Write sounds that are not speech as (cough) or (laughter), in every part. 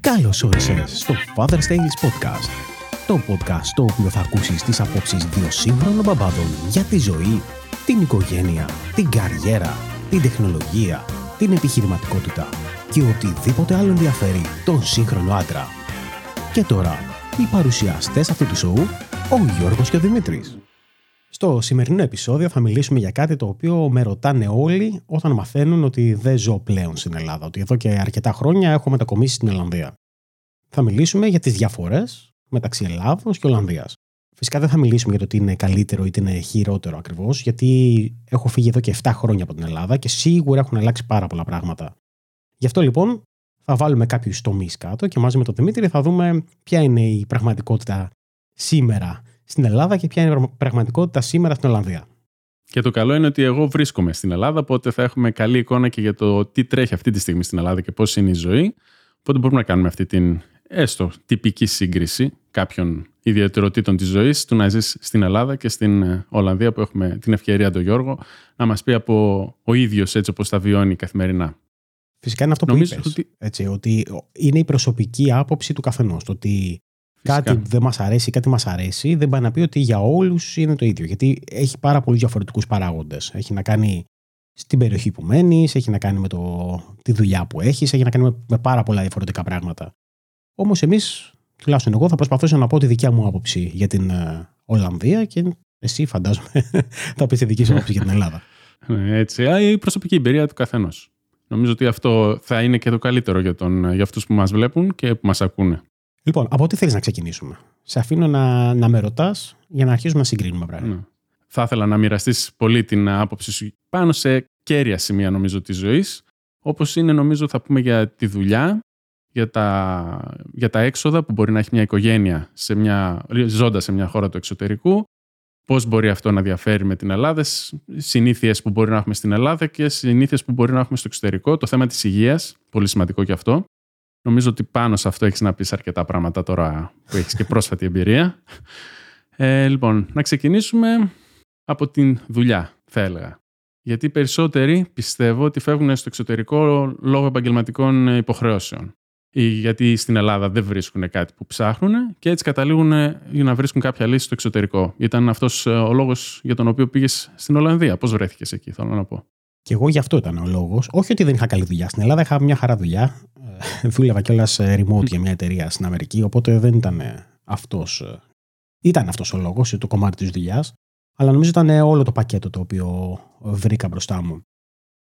Καλώς όρισες στο Father's Tales Podcast. Το podcast στο οποίο θα ακούσεις τις απόψεις δύο σύγχρονων μπαμπάδων για τη ζωή, την οικογένεια, την καριέρα, την τεχνολογία, την επιχειρηματικότητα και οτιδήποτε άλλο ενδιαφέρει τον σύγχρονο άντρα. Και τώρα, οι παρουσιαστές αυτού του σοου, ο Γιώργος και ο Δημήτρης. Στο σημερινό επεισόδιο θα μιλήσουμε για κάτι το οποίο με ρωτάνε όλοι όταν μαθαίνουν ότι δεν ζω πλέον στην Ελλάδα, ότι εδώ και αρκετά χρόνια έχω μετακομίσει στην Ολλανδία. Θα μιλήσουμε για τις διαφορές μεταξύ Ελλάδος και Ολλανδίας. Φυσικά δεν θα μιλήσουμε για το τι είναι καλύτερο ή τι είναι χειρότερο ακριβώς, γιατί έχω φύγει εδώ και 7 χρόνια από την Ελλάδα και σίγουρα έχουν αλλάξει πάρα πολλά πράγματα. Γι' αυτό λοιπόν θα βάλουμε κάποιους τομείς κάτω και μαζί με τον Δημήτρη θα δούμε ποια είναι η πραγματικότητα σήμερα στην Ελλάδα και ποια είναι η πραγματικότητα σήμερα στην Ολλανδία. Και το καλό είναι ότι εγώ βρίσκομαι στην Ελλάδα, οπότε θα έχουμε καλή εικόνα και για το τι τρέχει αυτή τη στιγμή στην Ελλάδα και πώς είναι η ζωή. Οπότε μπορούμε να κάνουμε αυτή την έστω τυπική σύγκριση κάποιων ιδιαιτεροτήτων της ζωής του να ζεις στην Ελλάδα και στην ε, Ολλανδία που έχουμε την ευκαιρία τον Γιώργο να μας πει από ο ίδιος έτσι όπως τα βιώνει καθημερινά. Φυσικά είναι αυτό που είπες, ότι... Έτσι, ότι είναι η προσωπική άποψη του καθενός. Το ότι κάτι δεν μας αρέσει, κάτι μας αρέσει, δεν πάει να πει ότι για όλους είναι το ίδιο. Γιατί έχει πάρα πολλούς διαφορετικούς παράγοντες. Έχει να κάνει στην περιοχή που μένεις, έχει να κάνει με το, τη δουλειά που έχεις, έχει να κάνει με, με πάρα πολλά διαφορετικά πράγματα. Όμως εμείς, τουλάχιστον εγώ, θα προσπαθήσω να πω τη δικιά μου άποψη για την uh, Ολλανδία και εσύ φαντάζομαι (laughs) θα πεις τη δική σου άποψη για την Ελλάδα. Ναι, έτσι, η προσωπική εμπειρία του καθενός. Νομίζω ότι αυτό θα είναι και το καλύτερο για, τον, για αυτούς που μας βλέπουν και που μας ακούνε. Λοιπόν, από τι θέλεις να ξεκινήσουμε. Σε αφήνω να, να με ρωτάς για να αρχίσουμε να συγκρίνουμε πράγματα. Ναι. Θα ήθελα να μοιραστείς πολύ την άποψη σου πάνω σε κέρια σημεία νομίζω της ζωής. Όπως είναι νομίζω θα πούμε για τη δουλειά, για τα, για τα έξοδα που μπορεί να έχει μια οικογένεια σε μια, ζώντας σε μια χώρα του εξωτερικού πώς μπορεί αυτό να διαφέρει με την Ελλάδα, συνήθειες που μπορεί να έχουμε στην Ελλάδα και συνήθειες που μπορεί να έχουμε στο εξωτερικό. Το θέμα της υγείας, πολύ σημαντικό και αυτό. Νομίζω ότι πάνω σε αυτό έχεις να πεις αρκετά πράγματα τώρα που έχεις και πρόσφατη εμπειρία. Ε, λοιπόν, να ξεκινήσουμε από την δουλειά, θα έλεγα. Γιατί οι περισσότεροι πιστεύω ότι φεύγουν στο εξωτερικό λόγω επαγγελματικών υποχρεώσεων ή γιατί στην Ελλάδα δεν βρίσκουν κάτι που ψάχνουν και έτσι καταλήγουν για να βρίσκουν κάποια λύση στο εξωτερικό. Ήταν αυτός ε, ο λόγος για τον οποίο πήγες στην Ολλανδία. Πώς βρέθηκες εκεί, θέλω να πω. Και εγώ γι' αυτό ήταν ο λόγος. Όχι ότι δεν είχα καλή δουλειά. Στην Ελλάδα είχα μια χαρά δουλειά. Ε, δούλευα κιόλας remote για μια εταιρεία στην Αμερική, οπότε δεν ήταν αυτός. Ε, ήταν αυτός ο λόγος, το κομμάτι της δουλειάς. Αλλά νομίζω ήταν όλο το πακέτο το οποίο βρήκα μπροστά μου.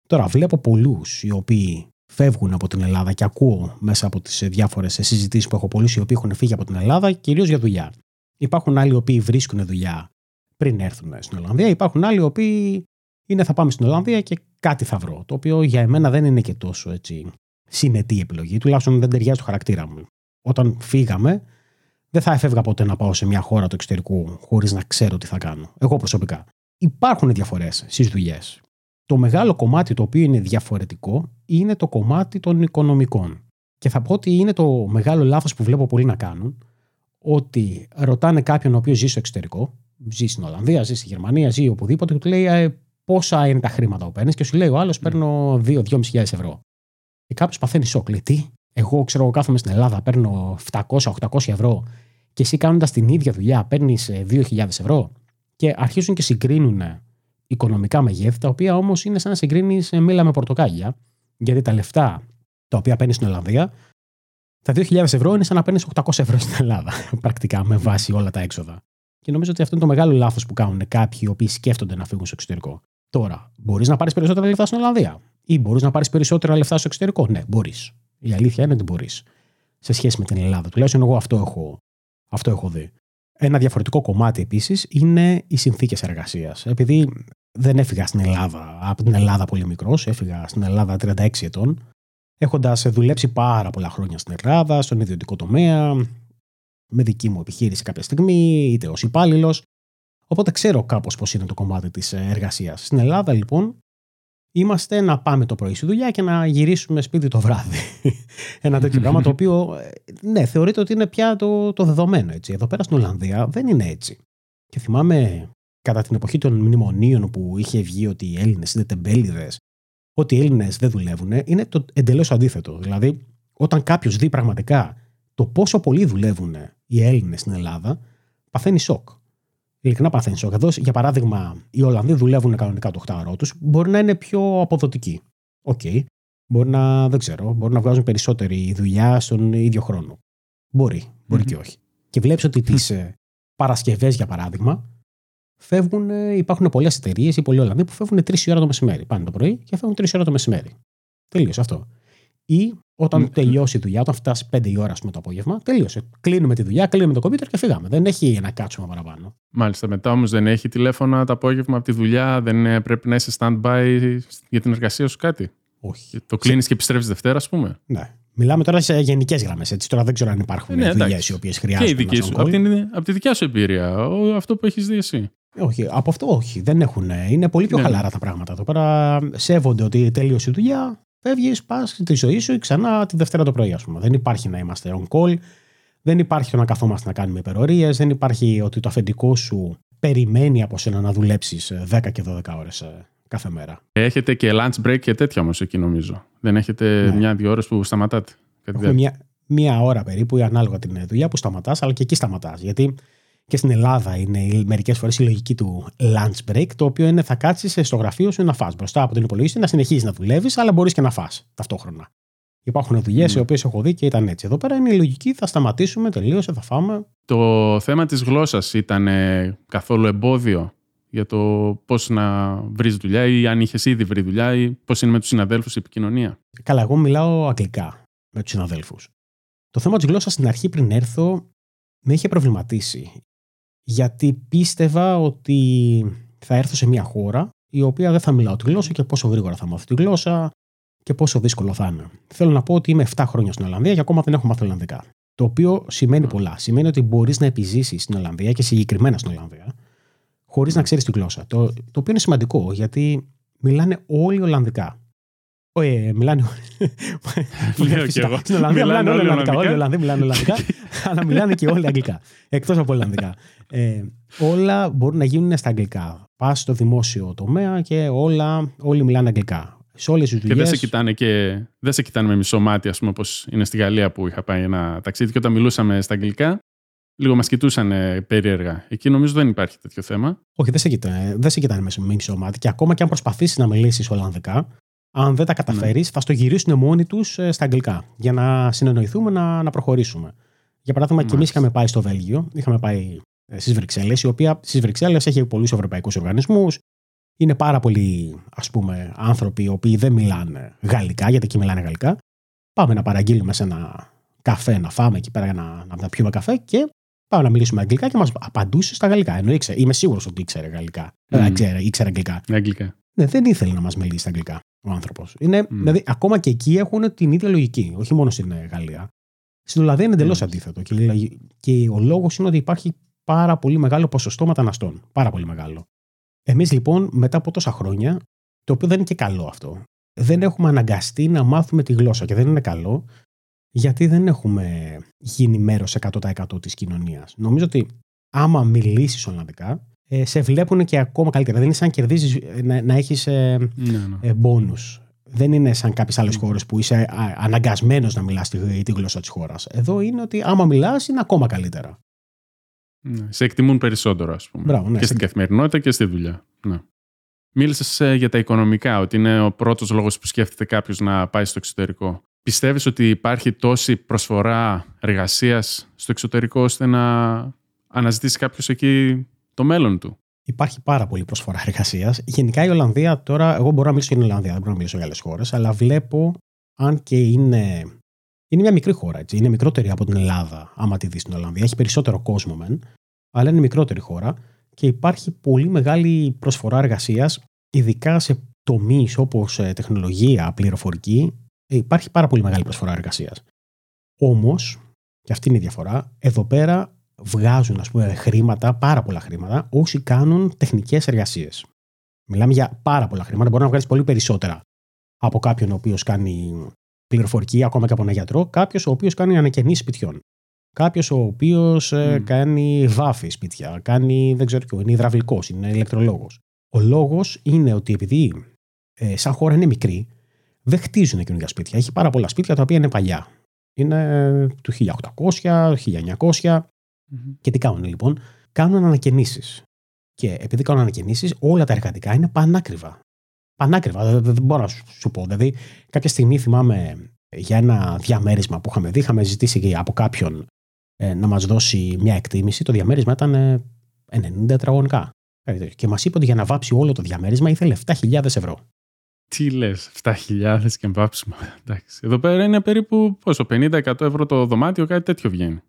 Τώρα βλέπω πολλούς οι οποίοι φεύγουν από την Ελλάδα και ακούω μέσα από τις διάφορες συζητήσεις που έχω πολλούς οι οποίοι έχουν φύγει από την Ελλάδα κυρίως για δουλειά. Υπάρχουν άλλοι οι οποίοι βρίσκουν δουλειά πριν έρθουν στην Ολλανδία, υπάρχουν άλλοι οι οποίοι είναι θα πάμε στην Ολλανδία και κάτι θα βρω. Το οποίο για εμένα δεν είναι και τόσο έτσι συνετή επιλογή, τουλάχιστον δεν ταιριάζει το χαρακτήρα μου. Όταν φύγαμε, δεν θα έφευγα ποτέ να πάω σε μια χώρα του εξωτερικού χωρίς να ξέρω τι θα κάνω. Εγώ προσωπικά. Υπάρχουν διαφορές στις δουλειές. Το μεγάλο κομμάτι το οποίο είναι διαφορετικό είναι το κομμάτι των οικονομικών. Και θα πω ότι είναι το μεγάλο λάθος που βλέπω πολλοί να κάνουν, ότι ρωτάνε κάποιον ο οποίος ζει στο εξωτερικό, ζει στην Ολλανδία, ζει στη Γερμανία, ζει οπουδήποτε, και του λέει «Ε, πόσα είναι τα χρήματα που παίρνεις, και σου λέει ο άλλος παίρνω 2-2.500 ευρώ. Και κάποιος παθαίνει σοκ. Λέει τι, εγώ ξέρω, εγώ κάθομαι στην Ελλάδα, παίρνω 700-800 ευρώ, και εσύ κάνοντας την ίδια δουλειά παίρνεις 2.000 ε, ευρώ. Και αρχίζουν και συγκρίνουν οικονομικά μεγέθη, τα οποία όμως είναι σαν να συγκρίνεις ε, μήλα με πορτοκάλια, γιατί τα λεφτά τα οποία παίρνεις στην Ολλανδία, τα 2.000 ευρώ είναι σαν να παίρνεις 800 ευρώ στην Ελλάδα, (laughs) πρακτικά με βάση όλα τα έξοδα. Και νομίζω ότι αυτό είναι το μεγάλο λάθος που κάνουν κάποιοι οι οποίοι σκέφτονται να φύγουν στο εξωτερικό. Τώρα, μπορείς να πάρεις περισσότερα λεφτά στην Ολλανδία ή μπορείς να πάρεις περισσότερα λεφτά στο εξωτερικό; Ναι, μπορείς. Η αλήθεια είναι ότι μπορείς. Σε σχέση με την Ελλάδα. Τουλάχιστον εγώ αυτό έχω, αυτό έχω δει. Ένα διαφορετικό κομμάτι επίσης είναι οι συνθήκες εργασίας. Επειδή δεν έφυγα στην Ελλάδα, από την Ελλάδα πολύ μικρός, έφυγα στην Ελλάδα 36 ετών, έχοντας δουλέψει πάρα πολλά χρόνια στην Ελλάδα, στον ιδιωτικό τομέα, με δική μου επιχείρηση κάποια στιγμή, είτε ως υπάλληλος. Οπότε ξέρω κάπως πώς είναι το κομμάτι της εργασίας. Στην Ελλάδα, λοιπόν, είμαστε να πάμε το πρωί στη δουλειά και να γυρίσουμε σπίτι το βράδυ. (laughs) Ένα τέτοιο πράγμα το οποίο, ναι, θεωρείται ότι είναι πια το, το δεδομένο. Έτσι. Εδώ πέρα στην Ολλανδία δεν είναι έτσι. Και θυμάμαι κατά την εποχή των μνημονίων που είχε βγει ότι οι Έλληνες είναι τεμπέληδες, ότι οι Έλληνες δεν δουλεύουν, είναι το εντελώς αντίθετο. Δηλαδή, όταν κάποιος δει πραγματικά το πόσο πολύ δουλεύουν οι Έλληνες στην Ελλάδα, παθαίνει σοκ. Ειλικρινά παθαίνεις σοκ. Εδώ, για παράδειγμα, οι Ολλανδοί δουλεύουν κανονικά το 8 ώρο τους, μπορεί να είναι πιο αποδοτικοί. OK. Okay. Μπορεί να, δεν ξέρω, μπορεί να βγάζουν περισσότερη δουλειά στον ίδιο χρόνο. Μπορεί, μπορεί mm-hmm. και όχι. Και βλέπεις ότι τις ε, Παρασκευές, για παράδειγμα, φεύγουν, ε, υπάρχουν πολλές εταιρείες ή πολλοί Ολλανδοί που φεύγουν 3 ώρα το μεσημέρι. Πάνε το πρωί και φεύγουν 3 ώρα το μεσημέρι. Τελείωσε αυτό. Ή όταν mm. τελειώσει η δουλειά, όταν φτάσει 5 η ώρα πούμε, το απόγευμα, τελείωσε. Κλείνουμε τη δουλειά, κλείνουμε το κομπιούτερ και φύγαμε. Δεν έχει να κάτσουμε παραπάνω. Μάλιστα. Μετά όμως δεν έχει τηλέφωνα το απόγευμα από τη δουλειά, δεν ε, πρέπει να είσαι stand-by για την εργασία σου κάτι; Όχι. Το κλείνεις και επιστρέφεις Δευτέρα, ας πούμε; Ναι. Μιλάμε τώρα σε γενικές γραμμές. Τώρα δεν ξέρω αν υπάρχουν ναι, δουλειές οι οποίες χρειάζονται. Και η δική σου. Από, την, από τη δικιά σου εμπειρία, αυτό που έχεις δει εσύ. Όχι, από αυτό όχι. Δεν έχουν. Είναι πολύ πιο ναι. χαλαρά τα πράγματα. Εδώ πέρα σέβονται ότι τελείωσε η δουλειά, φεύγεις, πας τη ζωή σου ξανά τη Δευτέρα το πρωί, ας πούμε. Δεν υπάρχει να είμαστε on call. Δεν υπάρχει το να καθόμαστε να κάνουμε υπερορίες. Δεν υπάρχει ότι το αφεντικό σου περιμένει από σένα να δουλέψεις 10 και 12 ώρες κάθε μέρα. Έχετε και lunch break και τέτοια όμως εκεί νομίζω. Δεν έχετε ναι. μια-δύο ώρες που σταματάτε; Έχουμε μια, μια ώρα περίπου ανάλογα την δουλειά που σταματάς, αλλά και εκεί σταματάς. Γιατί και στην Ελλάδα είναι μερικές φορές η λογική του lunch break, το οποίο είναι θα κάτσεις στο γραφείο σου να φας μπροστά από την υπολογιστή, να συνεχίζεις να δουλεύεις, αλλά μπορείς και να φας ταυτόχρονα. Υπάρχουν δουλειές mm. οι οποίες έχω δει και ήταν έτσι. Εδώ πέρα είναι η λογική, θα σταματήσουμε, τελείωσε, θα φάμε. Το θέμα της γλώσσας ήταν καθόλου εμπόδιο για το πώς να βρεις δουλειά ή αν είχες ήδη βρει δουλειά ή πώς είναι με τους συναδέλφους η επικοινωνία. Καλά, εγώ μιλάω αγγλικά με τους συναδέλφους. Το θέμα της γλώσσας στην αρχή πριν έρθω με είχε προβληματίσει γιατί πίστευα ότι θα έρθω σε μια χώρα η οποία δεν θα μιλάω τη γλώσσα και πόσο γρήγορα θα μάθω τη γλώσσα και πόσο δύσκολο θα είναι. Θέλω να πω ότι είμαι 7 χρόνια στην Ολλανδία και ακόμα δεν έχω μάθει Ολλανδικά. Το οποίο σημαίνει πολλά. Σημαίνει ότι μπορείς να επιζήσεις στην Ολλανδία και συγκεκριμένα στην Ολλανδία χωρίς να ξέρεις τη γλώσσα. Το, το οποίο είναι σημαντικό γιατί μιλάνε όλοι Ολλανδικά. Ε, μιλάνε. Λέω και εγώ. Στην Ολλανδία μιλάνε όλοι Ολλανδικά. Όλοι οι Ολλανδοί μιλάνε Ολλανδικά, αλλά μιλάνε και όλοι Αγγλικά. Εκτός από Ολλανδικά. Ε, όλα μπορούν να γίνουν στα Αγγλικά. Πας στο δημόσιο τομέα και όλα, όλοι μιλάνε Αγγλικά. Σε όλες τις δουλειέ. Και δεν σε κοιτάνε, και, δεν σε κοιτάνε με μισό μάτι, ας πούμε, όπως είναι στη Γαλλία που είχα πάει ένα ταξίδι και όταν μιλούσαμε στα Αγγλικά, λίγο μας κοιτούσαν περίεργα. Εκεί νομίζω δεν υπάρχει τέτοιο θέμα. Όχι, δεν σε κοιτάνε, δεν σε κοιτάνε με μισό μάτι. Και ακόμα και αν προσπαθήσεις να μιλήσεις Ολλανδικά, αν δεν τα καταφέρεις, ναι. θα στο γυρίσουν μόνοι τους ε, στα αγγλικά για να συνεννοηθούμε να, να προχωρήσουμε. Για παράδειγμα, και εμείς είχαμε πάει στο Βέλγιο, είχαμε πάει ε, στις Βρυξέλλες, η οποία στις Βρυξέλλες έχει πολλούς ευρωπαϊκούς οργανισμούς. Είναι πάρα πολλοί ας πούμε, άνθρωποι οι οποίοι δεν μιλάνε γαλλικά, γιατί εκεί μιλάνε γαλλικά. Πάμε να παραγγείλουμε σε ένα καφέ, να φάμε εκεί πέρα να, να πιούμε καφέ και πάμε να μιλήσουμε αγγλικά και μας απαντούσε στα γαλλικά. Ενώ ήξερε, είμαι σίγουρος ότι ήξερε γαλλικά. Mm. Ήξερε, ήξερε αγγλικά. αγγλικά. Ναι, δεν ήθελε να μας μιλήσει στα αγγλικά ο άνθρωπος. Mm. Δηλαδή, ακόμα και εκεί έχουν την ίδια λογική, όχι μόνο στην ε, Γαλλία. Στην Ολλανδία είναι εντελώς mm. αντίθετο. Και, και ο λόγος είναι ότι υπάρχει πάρα πολύ μεγάλο ποσοστό μεταναστών. Πάρα πολύ μεγάλο. Εμείς λοιπόν, μετά από τόσα χρόνια, το οποίο δεν είναι και καλό αυτό, δεν έχουμε αναγκαστεί να μάθουμε τη γλώσσα και δεν είναι καλό, γιατί δεν έχουμε γίνει μέρος 100% της κοινωνίας. Νομίζω ότι άμα μιλήσεις Ολλανδικά, ε, σε βλέπουν και ακόμα καλύτερα. Δεν είναι σαν κερδίζεις ε, να, να έχεις ε, ναι, ναι. ε, Δεν είναι σαν κάποιες άλλες χώρες που είσαι αναγκασμένος να μιλάς τη, τη γλώσσα της χώρας. Εδώ είναι ότι άμα μιλάς είναι ακόμα καλύτερα. Ναι, σε εκτιμούν περισσότερο, ας πούμε. Μπράβο, ναι, και στην καθημερινότητα και στη δουλειά. Ναι. Μίλησες για τα οικονομικά, ότι είναι ο πρώτος λόγος που σκέφτεται κάποιος να πάει στο εξωτερικό. Πιστεύεις ότι υπάρχει τόση προσφορά εργασίας στο εξωτερικό ώστε να αναζητήσει κάποιος εκεί το μέλλον του. Υπάρχει πάρα πολύ προσφορά εργασίας. Γενικά η Ολλανδία τώρα, εγώ μπορώ να μιλήσω για την Ολλανδία, δεν μπορώ να μιλήσω για άλλες χώρες, αλλά βλέπω αν και είναι. Είναι μια μικρή χώρα, έτσι. Είναι μικρότερη από την Ελλάδα, άμα τη δεις στην Ολλανδία. Έχει περισσότερο κόσμο μεν, αλλά είναι μικρότερη χώρα και υπάρχει πολύ μεγάλη προσφορά εργασίας, ειδικά σε τομείς όπως ε, τεχνολογία, πληροφορική. Ε, υπάρχει πάρα πολύ μεγάλη προσφορά εργασίας. Όμως, και αυτή είναι η διαφορά, εδώ πέρα βγάζουν ας πούμε, χρήματα, πάρα πολλά χρήματα, όσοι κάνουν τεχνικές εργασίες. Μιλάμε για πάρα πολλά χρήματα. Μπορεί να βγάλεις πολύ περισσότερα από κάποιον ο οποίος κάνει πληροφορική, ακόμα και από ένα γιατρό, κάποιος ο οποίος κάνει ανακαινή σπιτιών. Κάποιος ο οποίος ε, κάνει βάφη σπίτια, κάνει, δεν ξέρω ποιο, είναι υδραυλικός, είναι ηλεκτρολόγος. Ο λόγος είναι ότι επειδή ε, σαν χώρα είναι μικρή, δεν χτίζουν καινούργια σπίτια. Έχει πάρα πολλά σπίτια τα οποία είναι παλιά. Είναι του 1800, 1900. Και τι κάνουν λοιπόν, κάνουν ανακαινήσεις. Και επειδή κάνουν ανακαινήσεις, όλα τα εργατικά είναι πανάκριβα. Πανάκριβα, δεν μπορώ να σου πω. Δηλαδή, κάποια στιγμή θυμάμαι για ένα διαμέρισμα που είχαμε δει, είχαμε ζητήσει από κάποιον ε, να μας δώσει μια εκτίμηση. Το διαμέρισμα ήταν 90 τετραγωνικά. Και μας είπε ότι για να βάψει όλο το διαμέρισμα ήθελε 7.000 ευρώ. Τι λες, 7.000 και βάψουμε. Εντάξει. Εδώ πέρα είναι περίπου πόσο, 50-100 ευρώ το δωμάτιο, κάτι τέτοιο βγαίνει.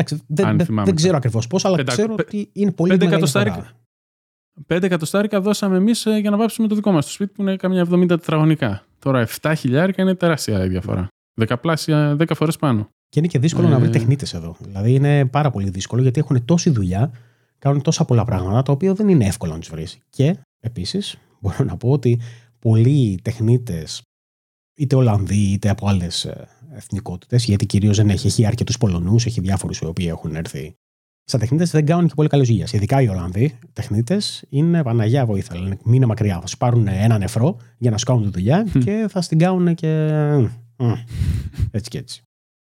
Εντάξει, δεν, δεν, ξέρω ακριβώς πώς, αλλά ξέρω ότι είναι πολύ 5 εκατοστάρικα. 5 εκατοστάρικα δώσαμε εμείς ε, για να βάψουμε το δικό μας το σπίτι που είναι καμιά 70 τετραγωνικά. Τώρα 7.000 είναι τεράστια η διαφορά. Δεκαπλάσια, 10 φορές πάνω. Και είναι και δύσκολο ε... να βρει τεχνίτες εδώ. Δηλαδή είναι πάρα πολύ δύσκολο γιατί έχουν τόση δουλειά, κάνουν τόσα πολλά πράγματα τα οποία δεν είναι εύκολο να τους βρεις. Και επίσης μπορώ να πω ότι πολλοί τεχνίτες, είτε Ολλανδοί είτε από άλλες εθνικότητες, γιατί κυρίως δεν έχει, έχει αρκετούς Πολωνούς, έχει διάφορους οι οποίοι έχουν έρθει. Στα τεχνίτες δεν κάνουν και πολύ καλή υγείας. Ειδικά οι Ολλανδοί τεχνίτες είναι Παναγιά βοήθεια. Λένε μείνε μακριά. Θα σου πάρουν ένα νεφρό για να σου κάνουν τη δουλειά και θα στην κάνουν και. Έτσι και έτσι.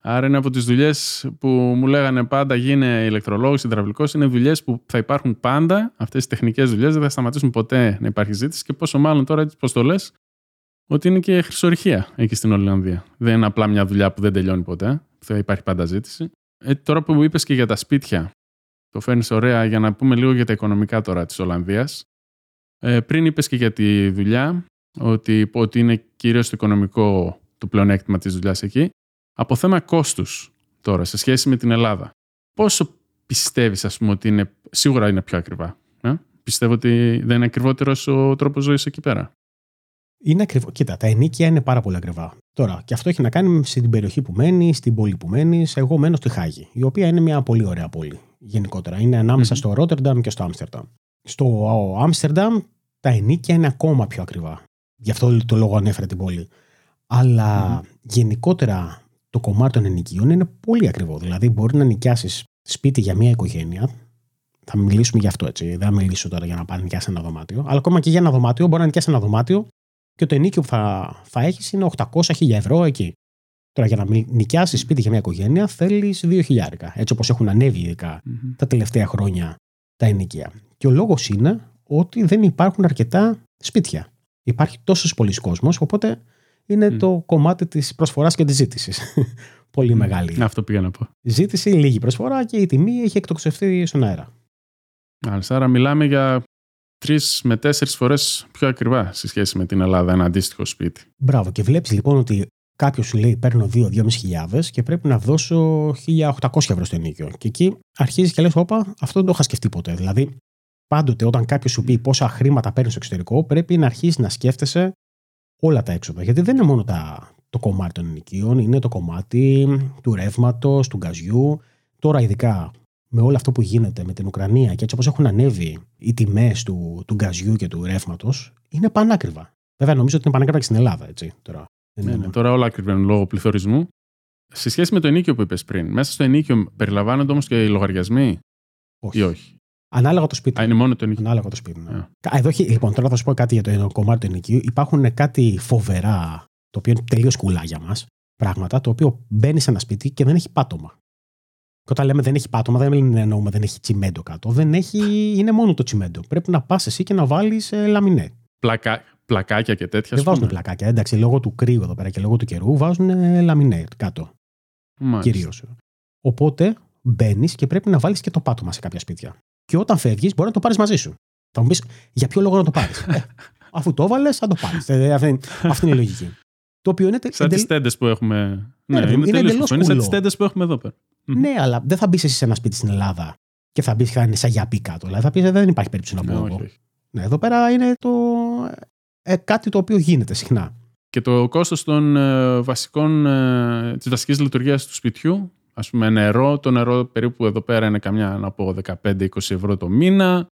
Άρα είναι από τις δουλειές που μου λέγανε πάντα γίνε ηλεκτρολόγος, υδραυλικός. Είναι δουλειές που θα υπάρχουν πάντα. Αυτές οι τεχνικές δουλειές δεν θα σταματήσουν ποτέ να υπάρχει ζήτηση. Και πόσο μάλλον τώρα, έτσι πώ το λες, ότι είναι και χρυσορυχία εκεί στην Ολλανδία. Δεν είναι απλά μια δουλειά που δεν τελειώνει ποτέ. Θα υπάρχει πάντα ζήτηση. Ε, τώρα που μου είπες και για τα σπίτια, το φέρνεις ωραία για να πούμε λίγο για τα οικονομικά τώρα της Ολλανδίας. Ε, πριν είπες και για τη δουλειά, ότι, ότι είναι κυρίως το οικονομικό το πλεονέκτημα της δουλειάς εκεί. Από θέμα κόστους τώρα, σε σχέση με την Ελλάδα, πόσο πιστεύεις, ας πούμε, ότι είναι, σίγουρα είναι πιο ακριβά. Ε; Πιστεύω ότι δεν είναι ακριβότερος ο τρόπος ζωής εκεί πέρα. Είναι ακριβό. Κοίτα, τα ενίκια είναι πάρα πολύ ακριβά. Τώρα, και αυτό έχει να κάνει στην περιοχή που μένεις, στην πόλη που μένεις. Εγώ μένω στη Χάγη, η οποία είναι μια πολύ ωραία πόλη γενικότερα. Είναι ανάμεσα mm-hmm. στο Ρότερνταμ και στο Άμστερνταμ. Στο Άμστερνταμ τα ενίκια είναι ακόμα πιο ακριβά. Γι' αυτό το λόγο ανέφερα την πόλη. Αλλά mm-hmm. γενικότερα το κομμάτι των ενοικίων είναι πολύ ακριβό. Δηλαδή, μπορεί να νοικιάσεις σπίτι για μια οικογένεια. Θα μιλήσουμε γι' αυτό έτσι. Δεν θα μιλήσω τώρα για να πάρει νοικιάσει ένα δωμάτιο. Αλλά ακόμα και για ένα δωμάτιο, μπορεί να νοικιάσει ένα δωμάτιο και το ενίκιο που θα, θα έχεις είναι 800.000 ευρώ εκεί. Τώρα, για να νοικιάσεις σπίτι για μια οικογένεια, θέλεις 2.000. Έτσι όπως έχουν ανέβει τα τελευταία χρόνια τα ενίκια. Και ο λόγος είναι ότι δεν υπάρχουν αρκετά σπίτια. Υπάρχει τόσος πολλοί κόσμος, οπότε είναι το κομμάτι της προσφοράς και της ζήτησης. (laughs) Πολύ μεγάλη. Αυτό πήγα να πω. Ζήτηση, λίγη προσφορά και η τιμή έχει εκτοξευτεί στον αέρα. Μάλιστα. Άρα μιλάμε για τρεις με τέσσερις φορές πιο ακριβά σε σχέση με την Ελλάδα ένα αντίστοιχο σπίτι. Μπράβο. Και βλέπεις λοιπόν ότι κάποιος σου λέει παίρνω 2-2.500 και πρέπει να δώσω 1.800 ευρώ στο ενίκιο. Και εκεί αρχίζεις και λες: Όπα, αυτό δεν το είχα σκεφτεί ποτέ. Δηλαδή, πάντοτε όταν κάποιος σου πει πόσα χρήματα παίρνεις στο εξωτερικό, πρέπει να αρχίσεις να σκέφτεσαι όλα τα έξοδα. Γιατί δεν είναι μόνο τα, το κομμάτι των ενοικίων, είναι το κομμάτι του ρεύματος, του γκαζιού. Τώρα, ειδικά με όλο αυτό που γίνεται με την Ουκρανία και έτσι όπως έχουν ανέβει οι τιμές του, του γκαζιού και του ρεύματος, είναι πανάκριβα. Βέβαια, νομίζω ότι είναι πανάκριβα και στην Ελλάδα. Έτσι, τώρα. Ναι, ναι, τώρα όλα ακριβένουν λόγω πληθωρισμού. Σε σχέση με το ενίκιο που είπες πριν, μέσα στο ενίκιο περιλαμβάνονται όμως και οι λογαριασμοί. Όχι. Ή όχι. Ανάλογα το σπίτι. Α, είναι μόνο το ενίκιο. Ανάλογα το σπίτι. Ναι. Εδώ, λοιπόν, τώρα θα σου πω κάτι για το κομμάτι του ενοικίου. Υπάρχουν κάτι φοβερά, το οποίο είναι τελείως κουλά για μας, πράγματα, το οποίο μπαίνει σε ένα σπίτι και δεν έχει πάτωμα. Και όταν λέμε δεν έχει πάτωμα, δεν εννοούμε δεν έχει τσιμέντο κάτω. Δεν έχει, είναι μόνο το τσιμέντο. Πρέπει να πας εσύ και να βάλεις ε, λαμινέ. Πλακα, πλακάκια και τέτοια. Δεν βάζουν πλακάκια. Εντάξει, λόγω του κρύου εδώ πέρα και λόγω του καιρού βάζουν ε, λαμινέ κάτω. Κυρίως. Οπότε μπαίνεις και πρέπει να βάλεις και το πάτωμα σε κάποια σπίτια. Και όταν φεύγεις, μπορεί να το πάρεις μαζί σου. Θα μου πεις, για ποιο λόγο να το πάρεις; ε, (laughs) αφού το έβαλες, θα το πάρεις. Ε, αυτή, αυτή είναι η λογική. Το οποίο είναι. Σαν εντελ... τις τέντες που έχουμε. Ναι, ναι είναι, είναι εντελώς Είναι σαν τις τέντες που έχουμε εδώ πέρα. Ναι, αλλά δεν θα μπεις εσύ σε ένα σπίτι στην Ελλάδα και θα μπεις θα είναι σαν γιαπί κάτω. Δηλαδή θα πεις δεν υπάρχει περίπτωση να πω. Ναι, ναι, εδώ πέρα είναι το... Ε, κάτι το οποίο γίνεται συχνά. Και το κόστος των ε, βασικών, ε, της βασικής λειτουργίας του σπιτιού, ας πούμε νερό, το νερό περίπου εδώ πέρα είναι καμιά να πω 15-20 ευρώ το μήνα,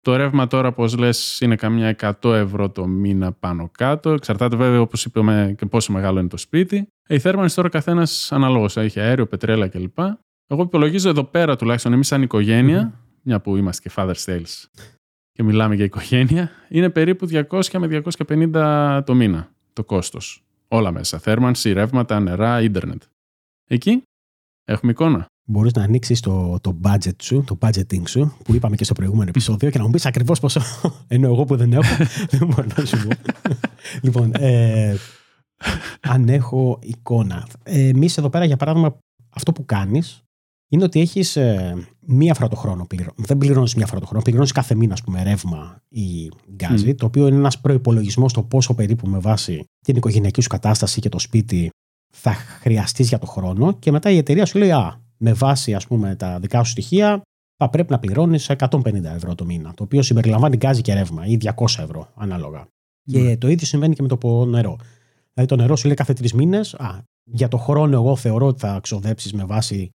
το ρεύμα τώρα, όπως λες, είναι καμιά 100 ευρώ το μήνα πάνω κάτω. Εξαρτάται βέβαια, όπως είπαμε, και πόσο μεγάλο είναι το σπίτι. Η θέρμανση τώρα καθένας αναλόγως. Έχει αέριο, πετρέλα κλπ. Εγώ υπολογίζω εδώ πέρα τουλάχιστον εμείς, σαν οικογένεια, μια που είμαστε και father sales και μιλάμε για οικογένεια, είναι περίπου 200 με 250 το μήνα το κόστος. Όλα μέσα. Θέρμανση, ρεύματα, νερά, ίντερνετ. Εκεί έχουμε εικόνα. Μπορείς να ανοίξεις το, το budget σου, το budgeting σου, που είπαμε και στο προηγούμενο επεισόδιο, και να μου πεις ακριβώς πόσο. (laughs) Ενώ εγώ που δεν έχω, (laughs) δεν μπορώ να σου πω. (laughs) λοιπόν, ε, αν έχω εικόνα. Ε, Εμείς εδώ πέρα, για παράδειγμα, αυτό που κάνεις είναι ότι έχεις ε, μία φορά το χρόνο πληρώ. Δεν πληρώνεις μία φορά το χρόνο, πληρώνεις κάθε μήνα, ας πούμε, ρεύμα ή γκάζι, το οποίο είναι ένας προπολογισμό το πόσο περίπου με βάση την οικογενειακή σου κατάσταση και το σπίτι θα χρειαστείς για το χρόνο. Και μετά η εταιρεία σου λέει, Α, με βάση ας πούμε, τα δικά σου στοιχεία, θα πρέπει να πληρώνεις 150 ευρώ το μήνα, το οποίο συμπεριλαμβάνει γκάζι και ρεύμα ή 200 ευρώ ανάλογα. Και το ίδιο συμβαίνει και με το νερό. Δηλαδή το νερό σου λέει κάθε τρεις μήνες, για το χρόνο εγώ θεωρώ ότι θα ξοδέψεις με βάση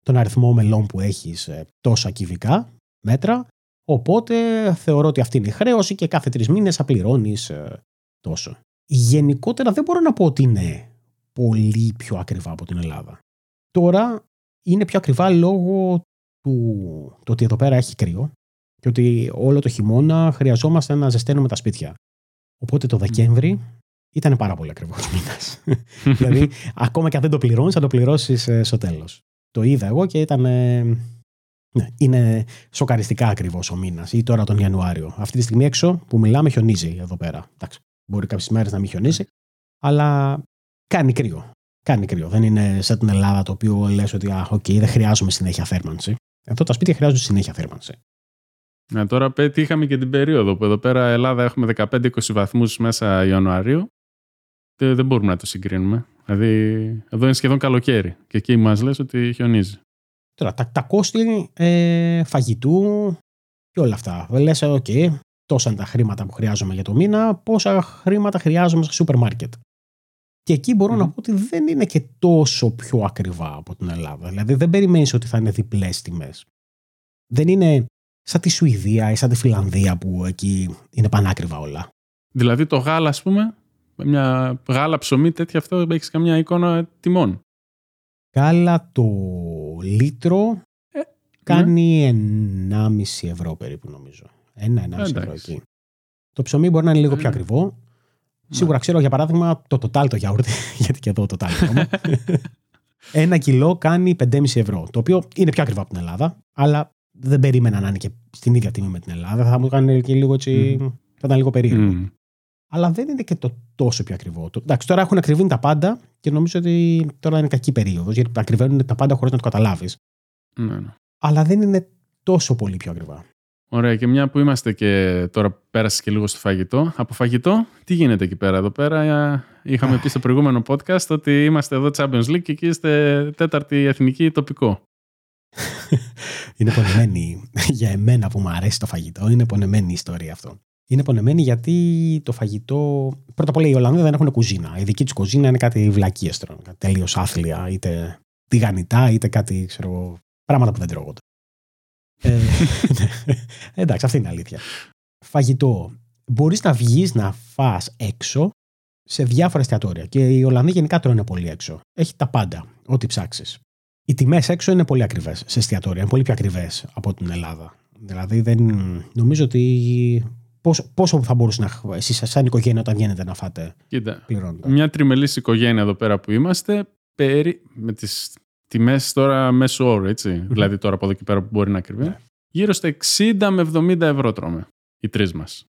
τον αριθμό μελών που έχεις ε, τόσα κυβικά μέτρα. Οπότε θεωρώ ότι αυτή είναι η χρέωση και κάθε τρεις μήνες θα πληρώνεις ε, τόσο. Γενικότερα δεν μπορώ να πω ότι είναι πολύ πιο ακριβά από την Ελλάδα. Τώρα είναι πιο ακριβά λόγω του το ότι εδώ πέρα έχει κρύο και ότι όλο το χειμώνα χρειαζόμαστε να ζεσταίνουμε τα σπίτια. Οπότε το Δεκέμβρη ήταν πάρα πολύ ακριβός (laughs) μήνας. δηλαδή, ακόμα και αν δεν το πληρώνεις, θα το πληρώσεις ε, στο τέλος. Το είδα εγώ και ήταν. Ναι, είναι σοκαριστικά ακριβώ ο μήνας ή τώρα τον Ιανουάριο. Αυτή τη στιγμή έξω που μιλάμε χιονίζει εδώ πέρα. Εντάξει, μπορεί κάποιες μέρες να μην χιονίζει, αλλά κάνει κρύο. Κάνει κρύο. Δεν είναι σαν την Ελλάδα το οποίο λες ότι α, okay, δεν χρειάζομαι συνέχεια θέρμανση. Εδώ τα σπίτια χρειάζονται συνέχεια θέρμανση. Να τώρα τι είχαμε και την περίοδο που εδώ πέρα Ελλάδα έχουμε 15-20 βαθμούς μέσα Ιανουαρίου και δεν μπορούμε να το συγκρίνουμε. Δηλαδή εδώ είναι σχεδόν καλοκαίρι και εκεί μας λες ότι χιονίζει. Τώρα τα, τα κόστη ε, φαγητού και όλα αυτά. Λες, OK, okay, τόσα είναι τα χρήματα που χρειάζομαι για το μήνα, πόσα χρήματα χρειάζομαι στο σούπερ μάρκετ. Και εκεί μπορώ να πω ότι δεν είναι και τόσο πιο ακριβά από την Ελλάδα. Δηλαδή δεν περιμένεις ότι θα είναι διπλές τιμές. Δεν είναι σαν τη Σουηδία ή σαν τη Φιλανδία που εκεί είναι πανάκριβα όλα. Δηλαδή το γάλα, ας πούμε, μια γάλα ψωμί τέτοια αυτό, έχεις καμιά εικόνα τιμών. Γάλα το λίτρο ε, κάνει ναι. 1,5 ευρώ περίπου νομίζω. 1-1,5 ευρώ εκεί. Το ψωμί μπορεί να είναι λίγο πιο ναι. ακριβό. Σίγουρα ξέρω για παράδειγμα το total το γιαούρτι, (laughs) γιατί και εδώ το total ακόμα. (laughs) Ένα κιλό κάνει 5,5 ευρώ. Το οποίο είναι πιο ακριβό από την Ελλάδα, αλλά δεν περίμενα να είναι και στην ίδια τιμή με την Ελλάδα. Θα μου κάνει και λίγο έτσι. Mm. Θα ήταν λίγο περίεργο. Mm. Αλλά δεν είναι και το τόσο πιο ακριβό. Το, εντάξει, τώρα έχουν ακριβήνει τα πάντα και νομίζω ότι τώρα είναι κακή περίοδος γιατί ακριβένουν τα πάντα χωρίς να το καταλάβεις. Ναι, ναι. Αλλά δεν είναι τόσο πολύ πιο ακριβά. Ωραία, και μια που είμαστε και τώρα πέρασε και λίγο στο φαγητό. Από φαγητό, τι γίνεται εκεί πέρα. Εδώ πέρα; Είχαμε πει στο προηγούμενο podcast ότι είμαστε εδώ Champions League και εκεί είστε τέταρτη εθνική τοπικό. (laughs) είναι πονεμένη για εμένα που μου αρέσει το φαγητό. Είναι πονεμένη η ιστορία αυτό. Είναι πονεμένη γιατί το φαγητό. Πρώτα απ' όλα οι Ολλανδοί δεν έχουν κουζίνα. Η δική τους κουζίνα είναι κάτι βλακίες τώρα. Τελείως άθλια, είτε τηγανιτά, είτε κάτι ξέρω, πράγματα που δεν τρώγονται. Ε, (laughs) εντάξει, αυτή είναι η αλήθεια. Φαγητό. Μπορείς να βγεις να φας έξω σε διάφορα εστιατόρια. Και οι Ολλανδοί γενικά τρώνε πολύ έξω. Έχει τα πάντα, ό,τι ψάξεις. Οι τιμές έξω είναι πολύ ακριβές σε εστιατόρια. Είναι πολύ πιο ακριβές από την Ελλάδα. Δηλαδή, δεν, νομίζω ότι. Πόσο, πόσο θα μπορούσε να. Εσεί, σαν οικογένεια, όταν βγαίνετε να φάτε. Κοίτα. Μια τριμελής οικογένεια εδώ πέρα που είμαστε, περί, με τις τιμές τώρα μέσω όρο, Δηλαδή τώρα από εδώ και πέρα που μπορεί να κρυβεί. Ναι. Γύρω στα 60 με 70 ευρώ τρώμε οι τρεις μας.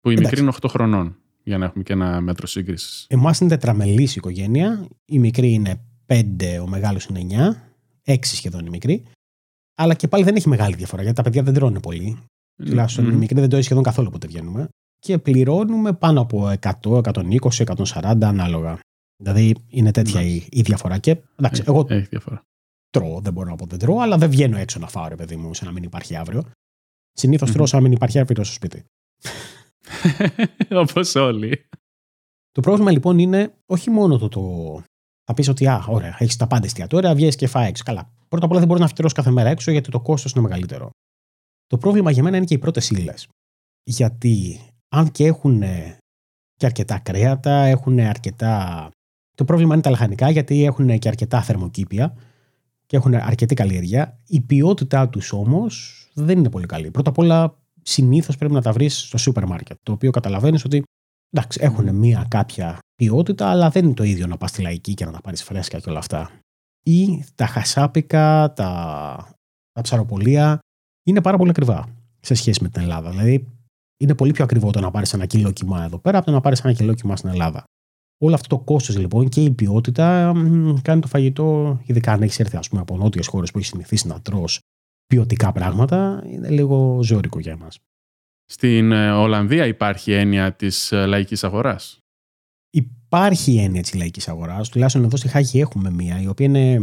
Που η μικρή είναι 8 χρονών, για να έχουμε και ένα μέτρο σύγκρισης. Εμάς είναι τετραμελής οικογένεια. Η μικρή είναι 5, ο μεγάλος είναι 9. 6 σχεδόν η μικρή. Αλλά και πάλι δεν έχει μεγάλη διαφορά γιατί τα παιδιά δεν τρώνε πολύ. Mm. Τουλάχιστον η μικρή δεν τρώει σχεδόν καθόλου όποτε βγαίνουμε. Και πληρώνουμε πάνω από 100, 120, 140 ανάλογα. Δηλαδή είναι τέτοια η, η, διαφορά. Και εντάξει, έχει, εγώ έχει διαφορά. τρώω, δεν μπορώ να πω δεν τρώω, αλλά δεν βγαίνω έξω να φάω, ρε παιδί μου, σε να μην υπάρχει αύριο. Συνήθως mm-hmm. τρώω σαν να μην υπάρχει αύριο στο σπίτι. (laughs) Όπως όλοι. Το πρόβλημα λοιπόν είναι όχι μόνο το. το... Θα πεις ότι, α, ωραία, έχεις τα πάντα εστιατόρια, βγαίνει και φάεις έξω. Καλά. Πρώτα απ' όλα δεν μπορείς να φυτρώσεις κάθε μέρα έξω γιατί το κόστος είναι μεγαλύτερο. Το πρόβλημα για μένα είναι και οι πρώτες ύλες. Γιατί αν και έχουν και αρκετά κρέατα, έχουν αρκετά το πρόβλημα είναι τα λαχανικά γιατί έχουν και αρκετά θερμοκήπια και έχουν αρκετή καλλιέργεια. Η ποιότητά τους όμως δεν είναι πολύ καλή. Πρώτα απ' όλα, συνήθως πρέπει να τα βρεις στο σούπερ μάρκετ. Το οποίο καταλαβαίνεις ότι εντάξει, έχουν μία κάποια ποιότητα, αλλά δεν είναι το ίδιο να πας στη λαϊκή και να τα πάρεις φρέσκα και όλα αυτά. ή τα χασάπικα, τα, τα ψαροπολία είναι πάρα πολύ ακριβά σε σχέση με την Ελλάδα. Δηλαδή, είναι πολύ πιο ακριβό το να πάρεις ένα κιλό κοιμά εδώ πέρα από το να πάρεις ένα κιλό κοιμά στην Ελλάδα. Όλο αυτό το κόστος λοιπόν και η ποιότητα κάνει το φαγητό, ειδικά αν έχεις έρθει ας πούμε, από νότιες χώρες που έχεις συνηθίσει να τρώ ποιοτικά πράγματα, είναι λίγο ζώρικο για εμάς. Στην ε, Ολλανδία υπάρχει έννοια της ε, λαϊκής αγοράς; Υπάρχει έννοια της λαϊκής αγοράς. Τουλάχιστον εδώ στη Χάγη έχουμε μία, η οποία είναι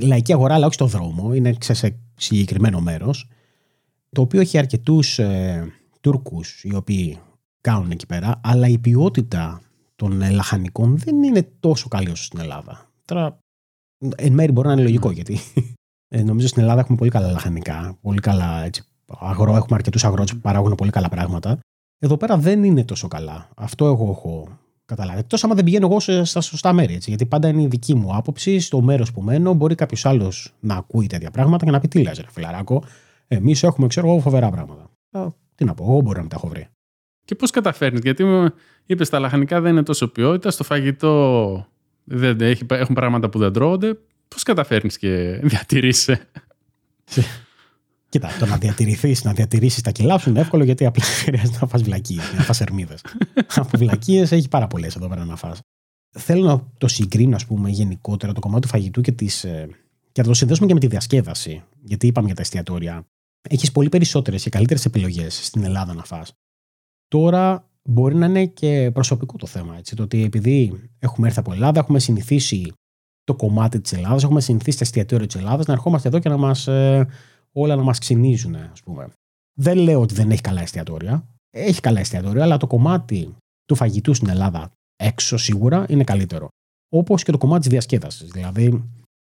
λαϊκή αγορά, αλλά όχι στο δρόμο. Είναι σε συγκεκριμένο μέρος. Το οποίο έχει αρκετούς ε, Τούρκους οι οποίοι κάνουν εκεί πέρα, αλλά η ποιότητα των λαχανικών δεν είναι τόσο καλή όσο στην Ελλάδα. Τώρα, εν μέρει μπορεί να είναι λογικό, ναι. γιατί ε, νομίζω στην Ελλάδα έχουμε πολύ καλά λαχανικά, πολύ καλά έτσι, αγρό, έχουμε αρκετούς αγρότες που παράγουν πολύ καλά πράγματα. Εδώ πέρα δεν είναι τόσο καλά. Αυτό εγώ έχω καταλάβει. Εκτός άμα δεν πηγαίνω εγώ στα σωστά μέρη. Έτσι, γιατί πάντα είναι η δική μου άποψη. Στο μέρος που μένω, μπορεί κάποιος άλλος να ακούει τέτοια πράγματα και να πει τι λες, ρε φιλαράκο. Εμείς έχουμε, ξέρω εγώ, φοβερά πράγματα. Τι να πω, εγώ μπορώ να τα έχω βρει. Και πώς καταφέρνει, γιατί είπες τα λαχανικά δεν είναι τόσο ποιότητα, στο φαγητό δεν, έχει, έχουν πράγματα που δεν τρώγονται. Πώς καταφέρνεις και (laughs) διατηρείσαι; Κοίτα, το να διατηρηθείς, να διατηρήσεις τα κιλά σου είναι εύκολο γιατί απλά (laughs) χρειάζεται να φας βλακίες, να φας ερμίδες. (laughs) Από βλακίες έχει πάρα πολλές εδώ πέρα να φας. Θέλω να το συγκρίνω, ας πούμε, γενικότερα το κομμάτι του φαγητού και, της, ε, και να το συνδέσουμε και με τη διασκέδαση. Γιατί είπαμε για τα εστιατόρια έχεις πολύ περισσότερες και καλύτερες επιλογές στην Ελλάδα να φας. Τώρα μπορεί να είναι και προσωπικό το θέμα. Έτσι, το ότι επειδή έχουμε έρθει από Ελλάδα, έχουμε συνηθίσει το κομμάτι της Ελλάδας, έχουμε συνηθίσει τα εστιατόρια της Ελλάδας να ερχόμαστε εδώ και να μας, ε, όλα να μας ξυνίζουν, ας πούμε. Δεν λέω ότι δεν έχει καλά εστιατόρια. Έχει καλά εστιατόρια, αλλά το κομμάτι του φαγητού στην Ελλάδα έξω σίγουρα είναι καλύτερο. Όπως και το κομμάτι της διασκέδασης. Δηλαδή,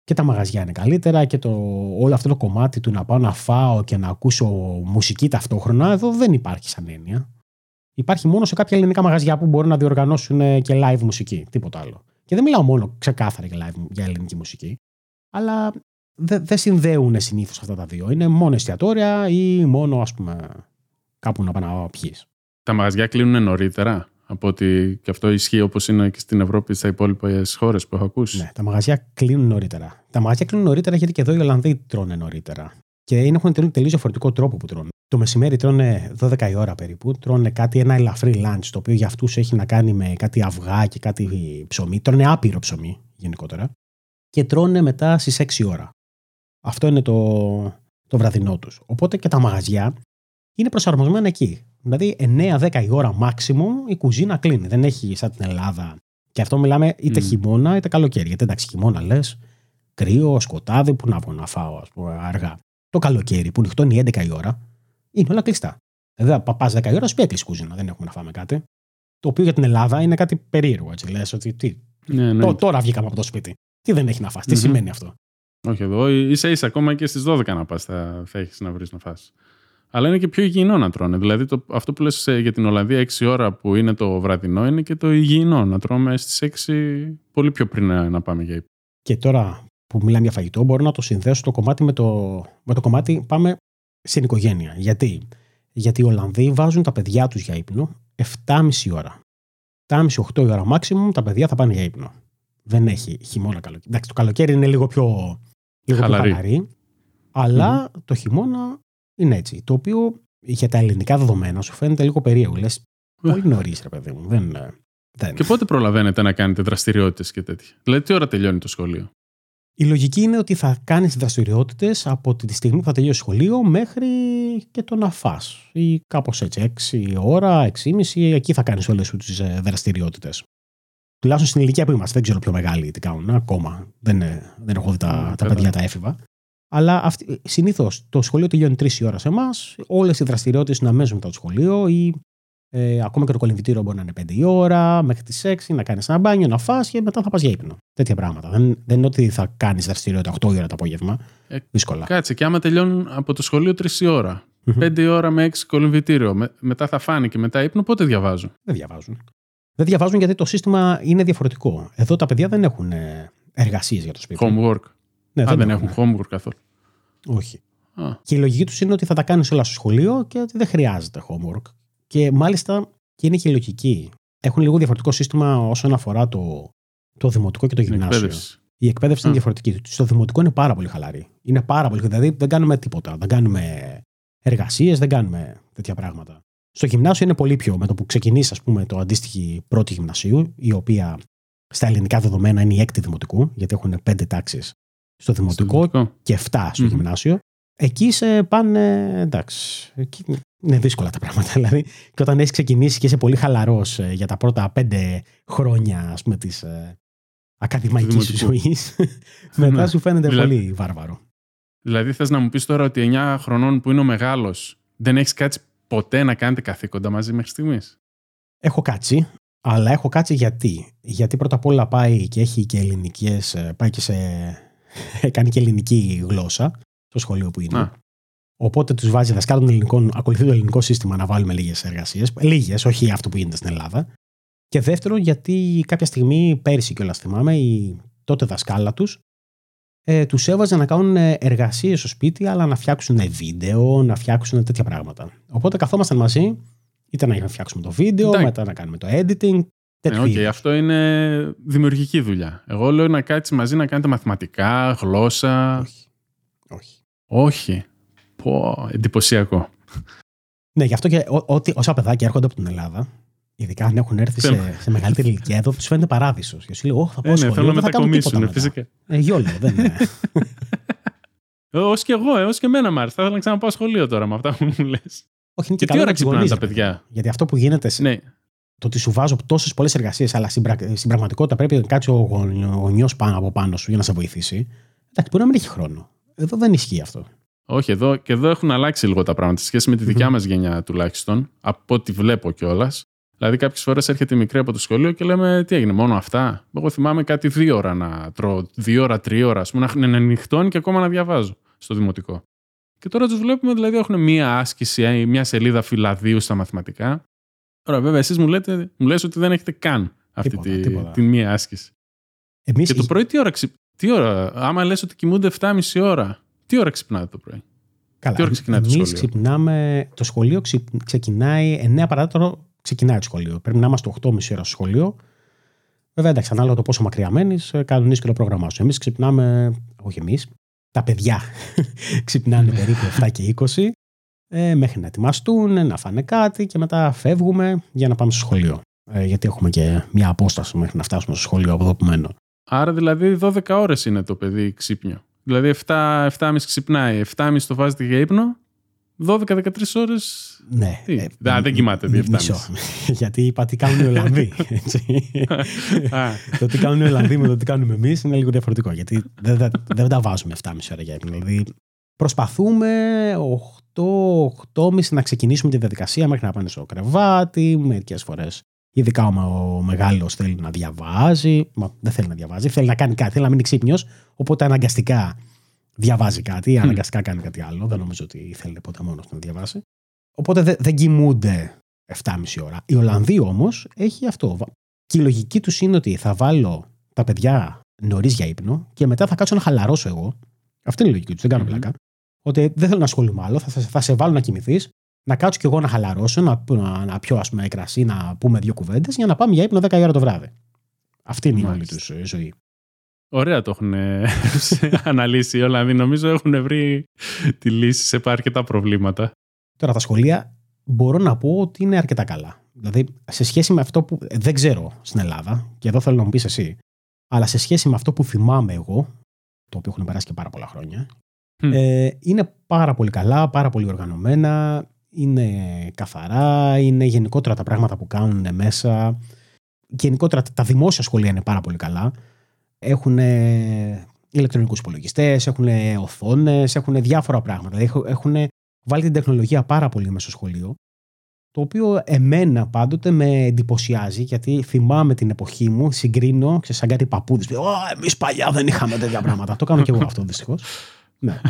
και τα μαγαζιά είναι καλύτερα και το, όλο αυτό το κομμάτι του να πάω να φάω και να ακούσω μουσική ταυτόχρονα, εδώ δεν υπάρχει σαν έννοια. Υπάρχει μόνο σε κάποια ελληνικά μαγαζιά που μπορούν να διοργανώσουν και live μουσική, τίποτα άλλο. Και δεν μιλάω μόνο ξεκάθαρα για, live, για ελληνική μουσική, αλλά δεν δε συνδέουν συνήθως αυτά τα δύο. Είναι μόνο εστιατόρια ή μόνο, ας πούμε, κάπου να πάνε να πιεις. Τα μαγαζιά κλείνουν νωρίτερα. Από ότι και αυτό ισχύει όπως είναι και στην Ευρώπη, στι υπόλοιπες χώρες που έχω ακούσει. Ναι, τα μαγαζιά κλείνουν νωρίτερα. Τα μαγαζιά κλείνουν νωρίτερα γιατί και εδώ οι Ολλανδοί τρώνε νωρίτερα. Και έχουν τελείω διαφορετικό τρόπο που τρώνε. Το μεσημέρι τρώνε 12 η ώρα περίπου. Τρώνε κάτι, ένα ελαφρύ lunch, το οποίο για αυτούς έχει να κάνει με κάτι αυγά και κάτι ψωμί. Τρώνε άπειρο ψωμί γενικότερα. Και τρώνε μετά στις 6 ώρα. Αυτό είναι το, το βραδινό τους. Οπότε και τα μαγαζιά είναι προσαρμοσμένα εκεί. Δηλαδή 9-10 η ώρα maximum η κουζίνα κλείνει. Δεν έχει σαν την Ελλάδα. Και αυτό μιλάμε είτε mm. χειμώνα είτε καλοκαίρι. Γιατί εντάξει, χειμώνα λες, κρύο, σκοτάδι, που να βγω να φάω ας πούμε, αργά. Το καλοκαίρι που νυχτώνει 11 η ώρα είναι όλα κλειστά. Δηλαδή, πα 10 η ώρα, σου έκλεισε κουζίνα, δεν έχουμε να φάμε κάτι. Το οποίο για την Ελλάδα είναι κάτι περίεργο. Έτσι, λες, ότι, τι, ναι, ναι. τώρα βγήκαμε από το σπίτι. Τι δεν έχει να φας, τι σημαίνει αυτό; Όχι εδώ, ίσα ίσα ακόμα και στις 12 να πας θα, θα έχεις να βρεις να φας αλλά είναι και πιο υγιεινό να τρώνε. Δηλαδή το, αυτό που λες ε, για την Ολλανδία 6 ώρα που είναι το βραδινό είναι και το υγιεινό. Να τρώμε στις 6 πολύ πιο πριν να, πάμε για ύπνο. Και τώρα που μιλάμε για φαγητό μπορώ να το συνδέσω το κομμάτι με το, με το κομμάτι πάμε στην οικογένεια. Γιατί; Γιατί οι Ολλανδοί βάζουν τα παιδιά τους για ύπνο 7,5 ώρα. 7,5-8 ώρα maximum τα παιδιά θα πάνε για ύπνο. Δεν έχει χειμώνα καλοκαίρι. Εντάξει, το καλοκαίρι είναι λίγο πιο, λίγο χαλαρή. χαλαρή, αλλά το χειμώνα είναι έτσι. Το οποίο για τα ελληνικά δεδομένα σου φαίνεται λίγο περίεργο. Λες πολύ νωρίς, ρε παιδί μου. Δεν, ε, δεν. Και πότε προλαβαίνετε να κάνετε δραστηριότητες και τέτοια; Δηλαδή, τι ώρα τελειώνει το σχολείο; Η λογική είναι ότι θα κάνεις δραστηριότητες από τη στιγμή που θα τελειώσει σχολείο μέχρι και το να φά. Ή κάπως έτσι, 6 ώρα, 6,5, εκεί θα κάνεις όλες τις δραστηριότητες. Τουλάχιστον στην ηλικία που είμαστε. Δεν ξέρω πιο μεγάλοι τι κάνουν ακόμα. Δεν, ε, δεν έχω δει τα, τα παιδιά τα έφηβα. Αλλά συνήθως το σχολείο τελειώνει τρεις ώρα σε εμάς. Όλες οι δραστηριότητες είναι αμέσω μετά το σχολείο ή ε, ακόμα και το κολυμβητήριο μπορεί να είναι πέντε η ώρα, μέχρι τις 6, να κάνεις ένα μπάνιο, να φά και μετά θα πας για ύπνο. Τέτοια πράγματα. Δεν, δεν είναι ότι θα κάνεις δραστηριότητα 8 ώρα το απόγευμα. Ε, Δύσκολα. Κάτσε, και άμα τελειώνουν από το σχολείο 3 η ώρα, 5 ώρα με 6 κολυμβητήριο, με, μετά θα φάνε και μετά ύπνο, πότε διαβάζουν; Δεν διαβάζουν. Δεν διαβάζουν γιατί το σύστημα είναι διαφορετικό. Εδώ τα παιδιά δεν έχουν ε, εργασίες για το σπίτι. Homework. Ναι, Α, δεν, έχουν homework καθόλου. Όχι. Α. Και η λογική τους είναι ότι θα τα κάνεις όλα στο σχολείο και ότι δεν χρειάζεται homework. Και μάλιστα και είναι και λογική. Έχουν λίγο διαφορετικό σύστημα όσον αφορά το, το δημοτικό και το γυμνάσιο. Η εκπαίδευση είναι διαφορετική. Στο δημοτικό είναι πάρα πολύ χαλαρή. Είναι πάρα πολύ. Δηλαδή δεν κάνουμε τίποτα. Δεν κάνουμε εργασίες, δεν κάνουμε τέτοια πράγματα. Στο γυμνάσιο είναι πολύ πιο. Με το που ξεκινήσει, ας πούμε, το αντίστοιχη πρώτη γυμνασίου, η οποία στα ελληνικά δεδομένα είναι η έκτη δημοτικού, γιατί έχουν πέντε τάξεις στο δημοτικό, και 7 στο γυμνάσιο. Εκεί σε πάνε. Εντάξει. Εκεί είναι δύσκολα τα πράγματα. (laughs) Δηλαδή, και όταν έχεις ξεκινήσει και είσαι πολύ χαλαρός ε, για τα πρώτα πέντε χρόνια της ε, ακαδημαϊκής ζωής, (laughs) μετά ναι. σου φαίνεται δηλαδή, πολύ βάρβαρο. Δηλαδή, θες να μου πεις τώρα ότι 9 χρονών που είναι ο μεγάλος, δεν έχεις κάτσει ποτέ να κάνετε καθήκοντα μαζί μέχρι στιγμής; Έχω κάτσει, αλλά έχω κάτσει γιατί. Γιατί πρώτα απ' όλα πάει και έχει και ελληνικές. Ε, πάει και σε. (laughs) κάνει και ελληνική γλώσσα στο σχολείο που είναι. Οπότε τους βάζει δασκάλων των ελληνικών, ακολουθεί το ελληνικό σύστημα να βάλουμε λίγες εργασίες. Λίγες, όχι αυτό που γίνεται στην Ελλάδα. Και δεύτερον, γιατί κάποια στιγμή, πέρυσι κιόλας θυμάμαι, η τότε δασκάλα τους ε, τους έβαζε να κάνουν εργασίες στο σπίτι, αλλά να φτιάξουν βίντεο, να φτιάξουν τέτοια πράγματα. Οπότε καθόμασταν μαζί, είτε να φτιάξουμε το βίντεο, Εντάξει. μετά να κάνουμε το editing. Ναι, okay, αυτό είναι δημιουργική δουλειά. Εγώ λέω να κάτσεις μαζί να κάνετε μαθηματικά, γλώσσα. Όχι. Όχι. Όχι. Πω, εντυπωσιακό. Ναι, γι' αυτό και ό,τι όσα παιδάκια έρχονται από την Ελλάδα, ειδικά αν έχουν έρθει σε, σε μεγαλύτερη ηλικία εδώ, τους φαίνεται παράδεισος. Και σου λέει, Όχι, θα πω ε, ναι, θέλω να μετακομίσουν. Φυσικά. Ε, γιόλο, δεν είναι. Ω και εγώ, έω και εμένα μ' άρεσε. Θα ήθελα να ξαναπάω σχολείο τώρα με αυτά που μου λες. Όχι, είναι και, και τι ώρα ξυπνάνε τα παιδιά; Γιατί αυτό που γίνεται. Ναι. Το ότι σου βάζω τόσες πολλές εργασίες, αλλά στην, στην πραγματικότητα πρέπει να κάτσει ο γονιός πάνω από πάνω σου για να σε βοηθήσει. Εντάξει, μπορεί να μην έχει χρόνο. Εδώ δεν ισχύει αυτό. Όχι, εδώ, και εδώ έχουν αλλάξει λίγο τα πράγματα σε σχέση με τη δικιά mm-hmm. μας γενιά τουλάχιστον, από ό,τι βλέπω κιόλας. Δηλαδή, κάποιες φορές έρχεται η μικρή από το σχολείο και λέμε τι έγινε, μόνο αυτά; Εγώ θυμάμαι κάτι δύο ώρα να τρώω, δύο ώρα, τρία ώρα, ας πούμε, να ανοιχτώνει και ακόμα να διαβάζω στο δημοτικό. Και τώρα τους βλέπουμε, δηλαδή, έχουν μία άσκηση ή μία σελίδα φυλαδίου στα μαθηματικά. Τώρα, βέβαια, εσείς μου λέτε, μου λέτε ότι δεν έχετε καν αυτή τίποτα, τη, τίποτα. την μία άσκηση. Εμείς... Και το πρωί τι ώρα, τι ώρα, άμα λες ότι κοιμούνται 7,5 ώρα, τι ώρα ξυπνάτε το πρωί; Καλά, τι ώρα ξεκινάει το σχολείο; Ξυπνάμε, το σχολείο ξεκινάει 9 παράτορο, ξεκινάει το σχολείο. Πρέπει να είμαστε 8,5 ώρα στο σχολείο. Βέβαια, εντάξει, ανάλογα το πόσο μακριά μένεις, ε, κανονίζεις και το πρόγραμμά σου. Εμείς ξυπνάμε, όχι εμείς, τα παιδιά (laughs) ξυπνάνε περίπου 7 και 20 ε, μέχρι να ετοιμαστούν, να φάνε κάτι και μετά φεύγουμε για να πάμε στο σχολείο. Ε, γιατί έχουμε και μια απόσταση μέχρι να φτάσουμε στο σχολείο από εδώ που μένω. Άρα δηλαδή 12 ώρες είναι το παιδί ξύπνιο. Δηλαδή 7, 7,5 ξυπνάει, 7,5 το βάζετε για ύπνο, 12-13 ώρες. Ναι. Τι, ε, δεν κοιμάται δι' Μισό. Γιατί είπα τι κάνουν οι Ολλανδοί. (laughs) το τι κάνουν οι Ολλανδοί με το τι κάνουμε εμείς είναι λίγο διαφορετικό. Γιατί δεν, δεν, δεν τα βάζουμε 7,5 ώρα για ύπνο. Δηλαδή προσπαθούμε 8-8,5 να ξεκινήσουμε τη διαδικασία μέχρι να πάνε στο κρεβάτι. Μερικές φορές Ειδικά ο μεγάλος θέλει να διαβάζει. Μα δεν θέλει να διαβάζει. Θέλει να κάνει κάτι. Θέλει να μείνει ξύπνιος. Οπότε αναγκαστικά διαβάζει κάτι. Ή αναγκαστικά κάνει κάτι άλλο. Δεν νομίζω ότι θέλει ποτέ μόνος να διαβάσει. Οπότε δεν, δεν κοιμούνται 7,5 ώρα. Η Ολλανδοί όμως έχει αυτό. Και η λογική τους είναι ότι θα βάλω τα παιδιά νωρίς για ύπνο και μετά θα κάτσω να χαλαρώσω εγώ. Αυτή είναι η λογική τους. Δεν κάνω mm-hmm. πλάκα. Ότι δεν θέλω να ασχολούμαι άλλο. Θα, θα σε βάλω να κοιμηθείς να κάτσω κι εγώ να χαλαρώσω, να, να, να πιω ας πούμε κρασί, να πούμε δύο κουβέντες για να πάμε για ύπνο 10 ώρα το βράδυ. Αυτή είναι η όλη τους ζωή. Ωραία το έχουν (laughs) αναλύσει οι Ολλανδοί. Νομίζω έχουν βρει τη λύση σε αρκετά προβλήματα. Τώρα τα σχολεία μπορώ να πω ότι είναι αρκετά καλά. Δηλαδή σε σχέση με αυτό που δεν ξέρω στην Ελλάδα, και εδώ θέλω να μου πεις εσύ, αλλά σε σχέση με αυτό που θυμάμαι εγώ, το οποίο έχουν περάσει και πάρα πολλά χρόνια, ε, είναι πάρα πολύ καλά, πάρα πολύ οργανωμένα είναι καθαρά, είναι γενικότερα τα πράγματα που κάνουν μέσα. Γενικότερα τα δημόσια σχολεία είναι πάρα πολύ καλά. Έχουν ηλεκτρονικούς υπολογιστές, έχουν οθόνες, έχουν διάφορα πράγματα. Έχουν βάλει την τεχνολογία πάρα πολύ μέσα στο σχολείο. Το οποίο εμένα πάντοτε με εντυπωσιάζει, γιατί θυμάμαι την εποχή μου, συγκρίνω, σε σαν κάτι παππούδες. Εμείς παλιά δεν είχαμε τέτοια πράγματα. το κάνω και εγώ αυτό δυστυχώς. ναι.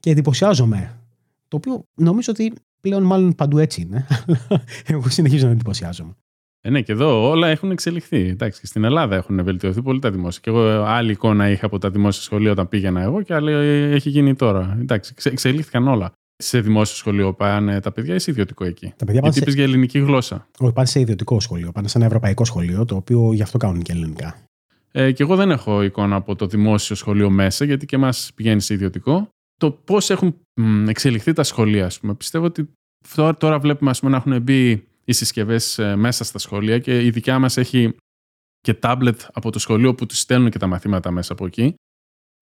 Και εντυπωσιάζομαι. Το οποίο νομίζω ότι Πλέον μάλλον παντού έτσι είναι. (laughs) Εγώ συνεχίζω να εντυπωσιάζομαι. Ε, ναι, και εδώ όλα έχουν εξελιχθεί. Εντάξει, στην Ελλάδα έχουν βελτιωθεί πολύ τα δημόσια. Και εγώ άλλη εικόνα είχα από τα δημόσια σχολεία όταν πήγαινα εγώ και άλλη έχει γίνει τώρα. Εντάξει, εξελίχθηκαν όλα. Σε δημόσιο σχολείο πάνε τα παιδιά ή σε ιδιωτικό εκεί; Τα παιδιά Γιατί σε... για ελληνική γλώσσα. Όχι, πάνε σε ιδιωτικό σχολείο. Πάνε σε ένα ευρωπαϊκό σχολείο, το οποίο γι' αυτό κάνουν και ελληνικά. Ε, και εγώ δεν έχω εικόνα από το δημόσιο σχολείο μέσα, γιατί και εμάς πηγαίνει σε ιδιωτικό. Το πώς έχουν εξελιχθεί τα σχολεία, ας πούμε. Πιστεύω ότι τώρα βλέπουμε ας πούμε, να έχουν μπει οι συσκευές ε, μέσα στα σχολεία και η δικιά μας έχει και τάμπλετ από το σχολείο που τους στέλνουν και τα μαθήματα μέσα από εκεί.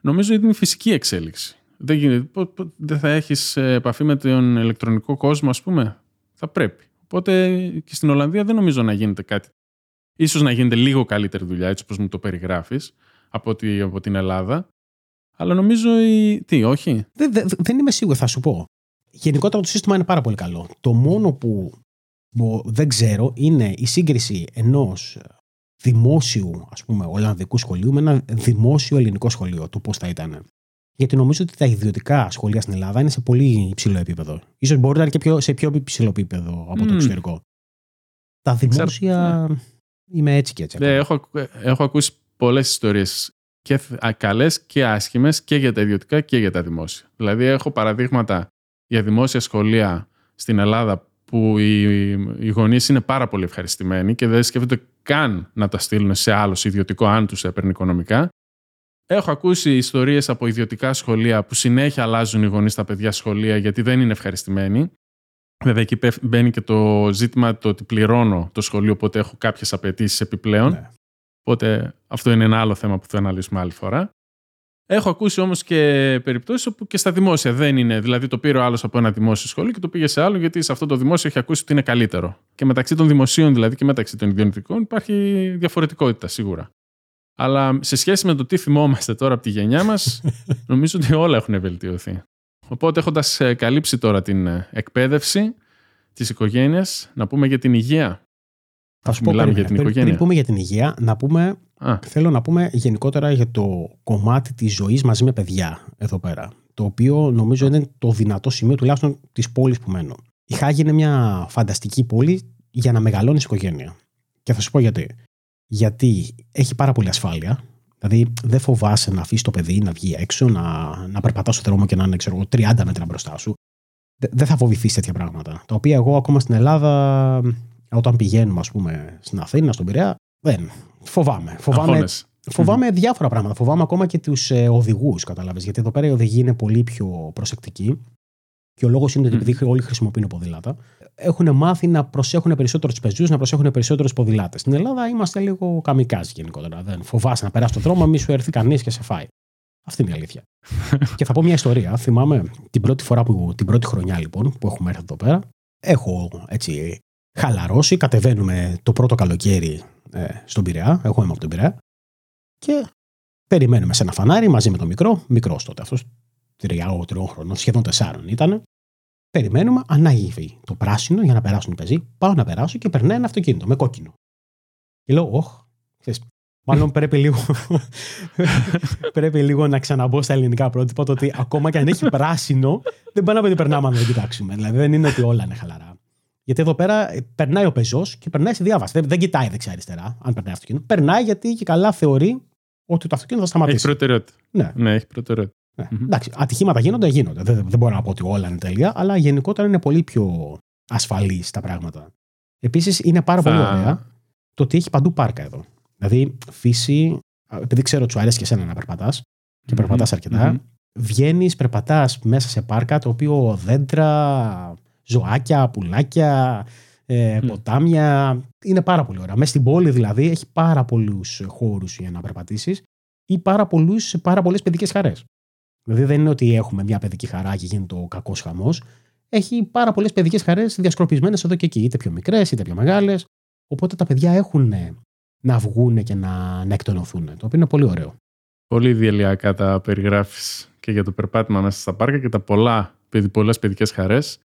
Νομίζω ότι είναι φυσική εξέλιξη. Δεν, δεν θα έχεις ε, επαφή με τον ηλεκτρονικό κόσμο, ας πούμε. Θα πρέπει. Οπότε και στην Ολλανδία δεν νομίζω να γίνεται κάτι. Ίσως να γίνεται λίγο καλύτερη δουλειά, έτσι όπως μου το περιγράφεις, από, από την Ελλάδα. Αλλά νομίζω. Η... Τι, όχι; Δεν, δεν, δεν είμαι σίγουρο, θα σου πω. Γενικότερα το σύστημα είναι πάρα πολύ καλό. Το μόνο που, που δεν ξέρω είναι η σύγκριση ενός δημόσιου ας πούμε, Ολλανδικού σχολείου με ένα δημόσιο ελληνικό σχολείο, του πώς θα ήταν. Γιατί νομίζω ότι τα ιδιωτικά σχολεία στην Ελλάδα είναι σε πολύ υψηλό επίπεδο. σω μπορεί να είναι και πιο, σε πιο υψηλό επίπεδο από το εξωτερικό. Τα δημόσια. Ναι. Είμαι έτσι και έτσι. Ναι, έχω, έχω ακούσει πολλές ιστορίες και καλές και άσχημες και για τα ιδιωτικά και για τα δημόσια. Δηλαδή, έχω παραδείγματα για δημόσια σχολεία στην Ελλάδα που οι, οι γονείς είναι πάρα πολύ ευχαριστημένοι και δεν σκέφτονται καν να τα στείλουν σε άλλο ιδιωτικό, αν τους έπαιρνε οικονομικά. Έχω ακούσει ιστορίες από ιδιωτικά σχολεία που συνέχεια αλλάζουν οι γονείς στα παιδιά σχολεία γιατί δεν είναι ευχαριστημένοι. Βέβαια, εκεί μπαίνει και το ζήτημα το ότι πληρώνω το σχολείο, οπότε έχω κάποιες απαιτήσεις επιπλέον. Ναι. Οπότε αυτό είναι ένα άλλο θέμα που θα αναλύσουμε άλλη φορά. Έχω ακούσει όμως και περιπτώσεις όπου και στα δημόσια δεν είναι. Δηλαδή, το πήρε ο άλλος από ένα δημόσιο σχολείο και το πήγε σε άλλο, γιατί σε αυτό το δημόσιο έχει ακούσει ότι είναι καλύτερο. Και μεταξύ των δημοσίων, δηλαδή και μεταξύ των ιδιωτικών, υπάρχει διαφορετικότητα σίγουρα. Αλλά σε σχέση με το τι θυμόμαστε τώρα από τη γενιά μας, (laughs) νομίζω ότι όλα έχουν βελτιωθεί. Οπότε, έχοντας ε, καλύψει τώρα την ε, εκπαίδευση της οικογένειας, να πούμε για την υγεία. Θα σου πω Μιλάμε για την πριν, οικογένεια. Πριν πούμε για την υγεία, να πούμε, θέλω να πούμε γενικότερα για το κομμάτι της ζωής μαζί με παιδιά εδώ πέρα. Το οποίο νομίζω είναι το δυνατό σημείο τουλάχιστον της πόλης που μένω. Η Χάγη είναι μια φανταστική πόλη για να μεγαλώνεις οικογένεια. Και θα σου πω γιατί. Γιατί έχει πάρα πολύ ασφάλεια. Δηλαδή δεν φοβάσαι να αφήσεις το παιδί να βγει έξω, να, να περπατάς στο δρόμο και να είναι ξέρω, 30 μέτρα μπροστά σου. Δεν θα φοβηθείς τέτοια πράγματα. Τα οποία εγώ ακόμα στην Ελλάδα, όταν πηγαίνουμε ας πούμε, στην Αθήνα, στον Πειραιά, δεν. Φοβάμαι. Φοβάμαι, φοβάμαι διάφορα πράγματα. Φοβάμαι ακόμα και τους ε, οδηγούς, κατάλαβες. Γιατί εδώ πέρα οι οδηγοί είναι πολύ πιο προσεκτικοί. Και ο λόγος είναι ότι επειδή όλοι χρησιμοποιούν ποδήλατα, έχουν μάθει να προσέχουν περισσότερο τους πεζούς, να προσέχουν περισσότερο τους ποδηλάτες. Στην Ελλάδα είμαστε λίγο καμικάζοι γενικότερα. Δεν φοβάσαι να περάσει τον δρόμο, μη σου έρθει κανείς και σε φάει. Αυτή είναι η αλήθεια. (laughs) και θα πω μια ιστορία. Θυμάμαι την πρώτη φορά που, την πρώτη χρονιά λοιπόν που έχουμε έρθει εδώ πέρα. Έχω έτσι χαλαρώσει. Κατεβαίνουμε το πρώτο καλοκαίρι ε, στον Πειραιά. Εγώ είμαι από τον Πειραιά. Και περιμένουμε σε ένα φανάρι μαζί με τον μικρό. Μικρός τότε αυτός. Τριάω, τριών χρονών, σχεδόν τεσσάρων ήταν. Περιμένουμε, ανάγει το πράσινο για να περάσουν οι πεζοί. Πάω να περάσω και περνάει ένα αυτοκίνητο με κόκκινο. Και λέω, Ωχ, Μάλλον πρέπει λίγο, (laughs) πρέπει λίγο να ξαναμπω στα ελληνικά πρότυπα το ότι ακόμα και αν έχει πράσινο, δεν πάει να πει περνάμε αν δεν κοιτάξουμε. Δηλαδή δεν είναι ότι όλα είναι χαλαρά. Γιατί εδώ πέρα περνάει ο πεζός και περνάει σε διάβαση. Δεν, δεν κοιτάει δεξιά-αριστερά, αν περνάει αυτοκίνητο. Περνάει γιατί και καλά θεωρεί ότι το αυτοκίνητο θα σταματήσει. Έχει προτεραιότητα. Ναι, ναι έχει προτεραιότητα. Ναι. Mm-hmm. Εντάξει, ατυχήματα γίνονται, γίνονται. Δεν, δεν μπορώ να πω ότι όλα είναι τέλεια, αλλά γενικότερα είναι πολύ πιο ασφαλής τα πράγματα. Επίσης είναι πάρα θα... πολύ ωραία το ότι έχει παντού πάρκα εδώ. Δηλαδή, φύση, επειδή ξέρω ότι σου αρέσει και εσένα να περπατάς και περπατάς αρκετά, mm-hmm. βγαίνεις, περπατάς μέσα σε πάρκα το οποίο δέντρα, ζωάκια, πουλάκια, ε, ποτάμια. Είναι πάρα πολύ ωραία. Μέσα στην πόλη δηλαδή έχει πάρα πολλούς χώρους για να περπατήσεις ή πάρα, πάρα πολλές παιδικές χαρές. Δηλαδή δεν είναι ότι έχουμε μια παιδική χαρά και γίνεται ο κακός χαμός. Έχει πάρα πολλές παιδικές χαρές διασκορπισμένες εδώ και εκεί, είτε πιο μικρές είτε πιο μεγάλες. Οπότε τα παιδιά έχουν να βγουν και να, να εκτονωθούν. Το οποίο είναι πολύ ωραίο. Πολύ διαλυακά τα περιγράφεις και για το περπάτημα μέσα στα πάρκα και τα πολλά, πολλές παιδικές χαρές.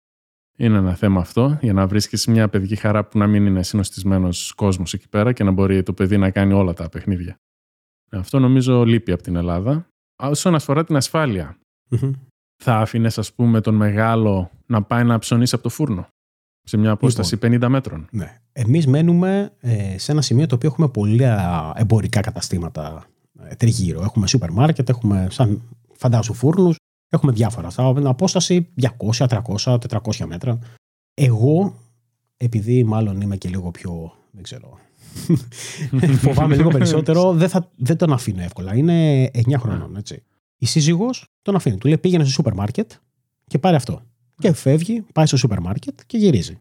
Είναι ένα θέμα αυτό, για να βρίσκεις μια παιδική χαρά που να μην είναι συνοστισμένος κόσμος εκεί πέρα και να μπορεί το παιδί να κάνει όλα τα παιχνίδια. Αυτό νομίζω λείπει από την Ελλάδα. Όσον αφορά την ασφαλεια θα άφηνες, ας πούμε, τον μεγάλο να πάει να ψωνίσει από το φούρνο σε μια απόσταση λοιπόν, 50 μέτρων. Ναι. Εμείς μένουμε ε, σε ένα σημείο το οποίο έχουμε πολλά εμπορικά καταστήματα ε, τριγύρω. Έχουμε σούπερ μάρκετ, έχουμε σαν φαντάζου φούρνους, έχουμε διάφορα. Θα απόσταση 200, 300, 400 μέτρα. Εγώ, επειδή μάλλον είμαι και λίγο πιο, δεν ξέρω, (laughs) Φοβάμαι λίγο περισσότερο. Δεν, θα, δεν τον αφήνω εύκολα. Είναι 9 χρονών, έτσι. Η σύζυγος τον αφήνει. Του λέει πήγαινε στο σούπερ μάρκετ και πάρε αυτό. Και φεύγει, πάει στο σούπερ μάρκετ και γυρίζει.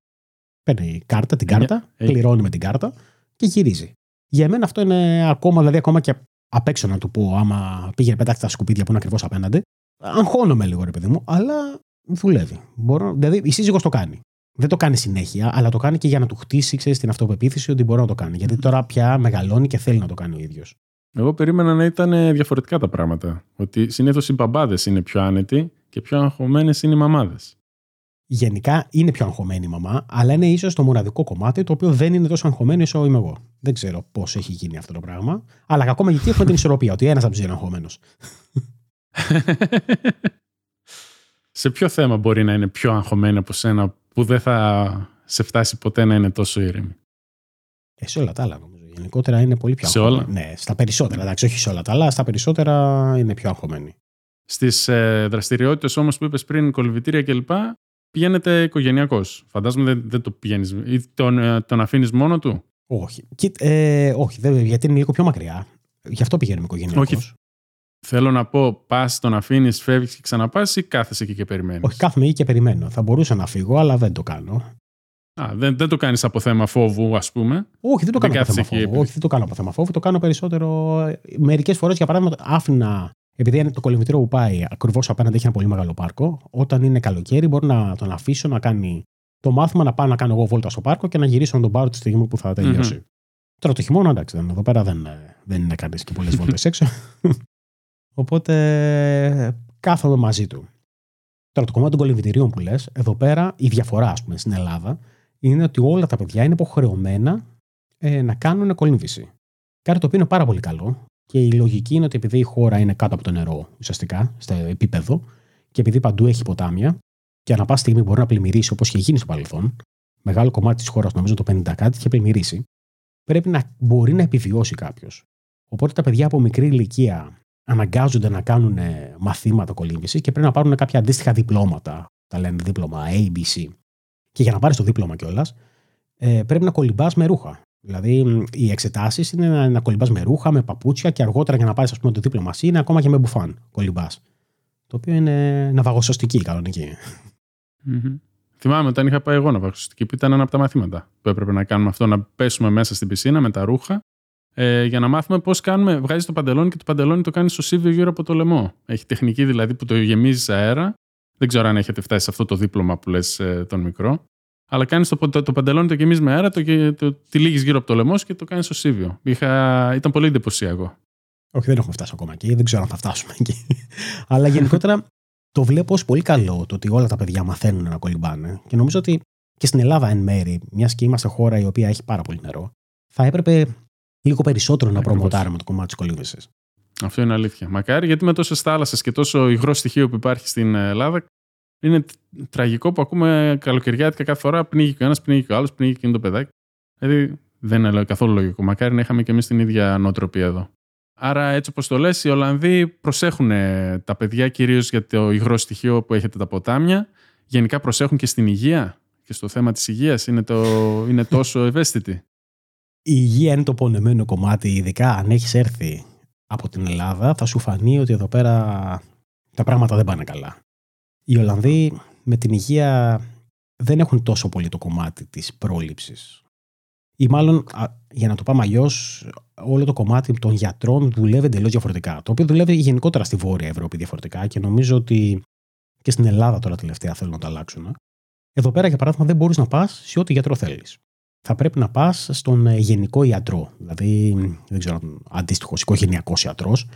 Παίρνει κάρτα, την κάρτα, πληρώνει με την κάρτα και γυρίζει. Για μένα αυτό είναι ακόμα, δηλαδή ακόμα και απ' έξω να του πω, άμα πήγαινε πετάξει τα σκουπίδια που είναι ακριβώς απέναντι. Αγχώνομαι λίγο, ρε παιδί μου, αλλά δουλεύει. Μπορώ, δηλαδή η σύζυγος το κάνει. Δεν το κάνει συνέχεια, αλλά το κάνει και για να του χτίσει ξέρεις, την αυτοπεποίθηση ότι μπορεί να το κάνει. Γιατί τώρα πια μεγαλώνει και θέλει να το κάνει ο ίδιος. Εγώ περίμενα να ήταν διαφορετικά τα πράγματα. Ότι συνήθως οι μπαμπάδες είναι πιο άνετοι και πιο αγχωμένες είναι οι μαμάδες. Γενικά είναι πιο αγχωμένη η μαμά, αλλά είναι ίσως το μοναδικό κομμάτι το οποίο δεν είναι τόσο αγχωμένο όσο είμαι εγώ. Δεν ξέρω πώς έχει γίνει αυτό το πράγμα. Αλλά ακόμα γιατί έχουμε την ισορροπία, ότι ένας από τους είναι αγχωμένος. Σε ποιο θέμα μπορεί να είναι πιο αγχωμένη από σένα που δεν θα σε φτάσει ποτέ να είναι τόσο ήρεμη; Ε, σε όλα τα άλλα νομίζω. Γενικότερα είναι πολύ πιο σε Όλα; Ναι, στα περισσότερα. Εντάξει, όχι σε όλα τα άλλα, στα περισσότερα είναι πιο αγχωμένη. Στις ε, δραστηριότητες όμως που είπες πριν, κολυβητήρια κλπ., πηγαίνετε οικογενειακώς. Φαντάζομαι δεν, δεν το πηγαίνεις ή τον, ε, τον αφήνεις μόνο του; Όχι. ε, όχι, γιατί είναι λίγο πιο μακριά. Γι' αυτό πηγαίνουμε οικογενειακώς. Όχι. Θέλω να πω, πας, τον αφήνεις, φεύγεις και ξαναπάς ή κάθεσαι εκεί και περιμένεις; Όχι, κάθομαι εκεί και περιμένω. Θα μπορούσα να φύγω, αλλά δεν το κάνω. Α, δεν, δεν το κάνεις από θέμα φόβου, ας πούμε. Όχι, δεν το κάνω από θέμα φόβου. Όχι, δεν το κάνω από θέμα φόβου. Το κάνω περισσότερο. Μερικές φορές, για παράδειγμα, άφηνα. Επειδή είναι το κολυμβητήριο που πάει ακριβώς απέναντι έχει ένα πολύ μεγάλο πάρκο, όταν είναι καλοκαίρι μπορώ να τον αφήσω να κάνει το μάθημα, να πάω να κάνω εγώ βόλτα στο πάρκο και να γυρίσω να τον πάρω τη στιγμή που θα τελειώσει. Mm-hmm. Τώρα το χειμώνα, εντάξει, εδώ πέρα δεν, δεν είναι κανείς και πολλές βόλτες έξω. Οπότε κάθομαι μαζί του. Τώρα το κομμάτι των κολυμβητηρίων που λες, εδώ πέρα η διαφορά, ας πούμε, στην Ελλάδα είναι ότι όλα τα παιδιά είναι υποχρεωμένα ε, να κάνουν κολύμβηση. Κάτι το οποίο είναι πάρα πολύ καλό και η λογική είναι ότι επειδή η χώρα είναι κάτω από το νερό, ουσιαστικά, στο επίπεδο, και επειδή παντού έχει ποτάμια, και ανά πάση στιγμή μπορεί να πλημμυρίσει όπως είχε γίνει στο παρελθόν, μεγάλο κομμάτι της χώρας, νομίζω το 50 κάτι, είχε πλημμυρίσει, πρέπει να μπορεί να επιβιώσει κάποιος. Οπότε τα παιδιά από μικρή ηλικία αναγκάζονται να κάνουν ε, μαθήματα κολύμβηση και πρέπει να πάρουν κάποια αντίστοιχα διπλώματα. Τα λένε δίπλωμα ABC. Και για να πάρεις το δίπλωμα κιόλας, ε, πρέπει να κολυμπάς με ρούχα. Δηλαδή, οι εξετάσεις είναι να, να κολυμπάς με ρούχα, με παπούτσια και αργότερα για να πάρεις το δίπλωμα είναι ακόμα και με μπουφάν κολυμπάς. Το οποίο είναι ναυαγοσωστική κανονική. Mm-hmm. Θυμάμαι όταν είχα πάει εγώ ναυαγοσωστική, που ήταν ένα από τα μαθήματα που έπρεπε να κάνουμε αυτό, να πέσουμε μέσα στην πισίνα με τα ρούχα ε, για να μάθουμε πώς κάνουμε. Βγάζεις το παντελόνι και το παντελόνι το κάνεις στο σύβιο γύρω από το λαιμό. Έχει τεχνική δηλαδή που το γεμίζεις αέρα. Δεν ξέρω αν έχετε φτάσει σε αυτό το δίπλωμα που λες ε, τον μικρό. Αλλά κάνεις το, το, το, παντελόνι, το γεμίζεις με αέρα, το, το, τυλίγεις γύρω από το λαιμό και το κάνεις στο σύβιο. Είχα, ήταν πολύ εντυπωσιακό. Όχι, δεν έχουμε φτάσει ακόμα εκεί. Δεν ξέρω αν θα φτάσουμε εκεί. (laughs) Αλλά γενικότερα το βλέπω ως πολύ καλό το ότι όλα τα παιδιά μαθαίνουν να κολυμπάνε. Και νομίζω ότι και στην Ελλάδα εν μέρη, μιας και είμαστε χώρα η οποία έχει πάρα πολύ νερό, θα έπρεπε λίγο περισσότερο να προμοτάρουμε το κομμάτι της κολύμβησης. Αυτό είναι αλήθεια. Μακάρι, γιατί με τόσες θάλασσες και τόσο υγρό στοιχείο που υπάρχει στην Ελλάδα, είναι τραγικό που ακούμε καλοκαιριάτικα κάθε φορά πνίγει και ο ένας, πνίγει και ο άλλος, πνίγει και είναι το παιδάκι. Δηλαδή δεν είναι καθόλου λογικό. Μακάρι να είχαμε και εμείς την ίδια νοοτροπία εδώ. Άρα, έτσι όπως το λες, οι Ολλανδοί προσέχουν τα παιδιά κυρίως για το υγρό στοιχείο που έχετε τα ποτάμια. Γενικά προσέχουν και στην υγεία και στο θέμα της υγείας. Είναι, το... είναι τόσο ευαίσθητοι η υγεία είναι το πονεμένο κομμάτι, ειδικά αν έχεις έρθει από την Ελλάδα, θα σου φανεί ότι εδώ πέρα τα πράγματα δεν πάνε καλά. Οι Ολλανδοί με την υγεία δεν έχουν τόσο πολύ το κομμάτι της πρόληψης. Ή μάλλον, για να το πάμε αλλιώς, όλο το κομμάτι των γιατρών δουλεύει εντελώς διαφορετικά. Το οποίο δουλεύει γενικότερα στη Βόρεια Ευρώπη διαφορετικά και νομίζω ότι και στην Ελλάδα τώρα τελευταία θέλουν να το αλλάξουν. Εδώ πέρα, για παράδειγμα, δεν μπορείς να πας σε ό,τι γιατρό θέλεις θα πρέπει να πας στον ε, γενικό ιατρό, δηλαδή δεν ξέρω, αντίστοιχος οικογενειακός ιατρός,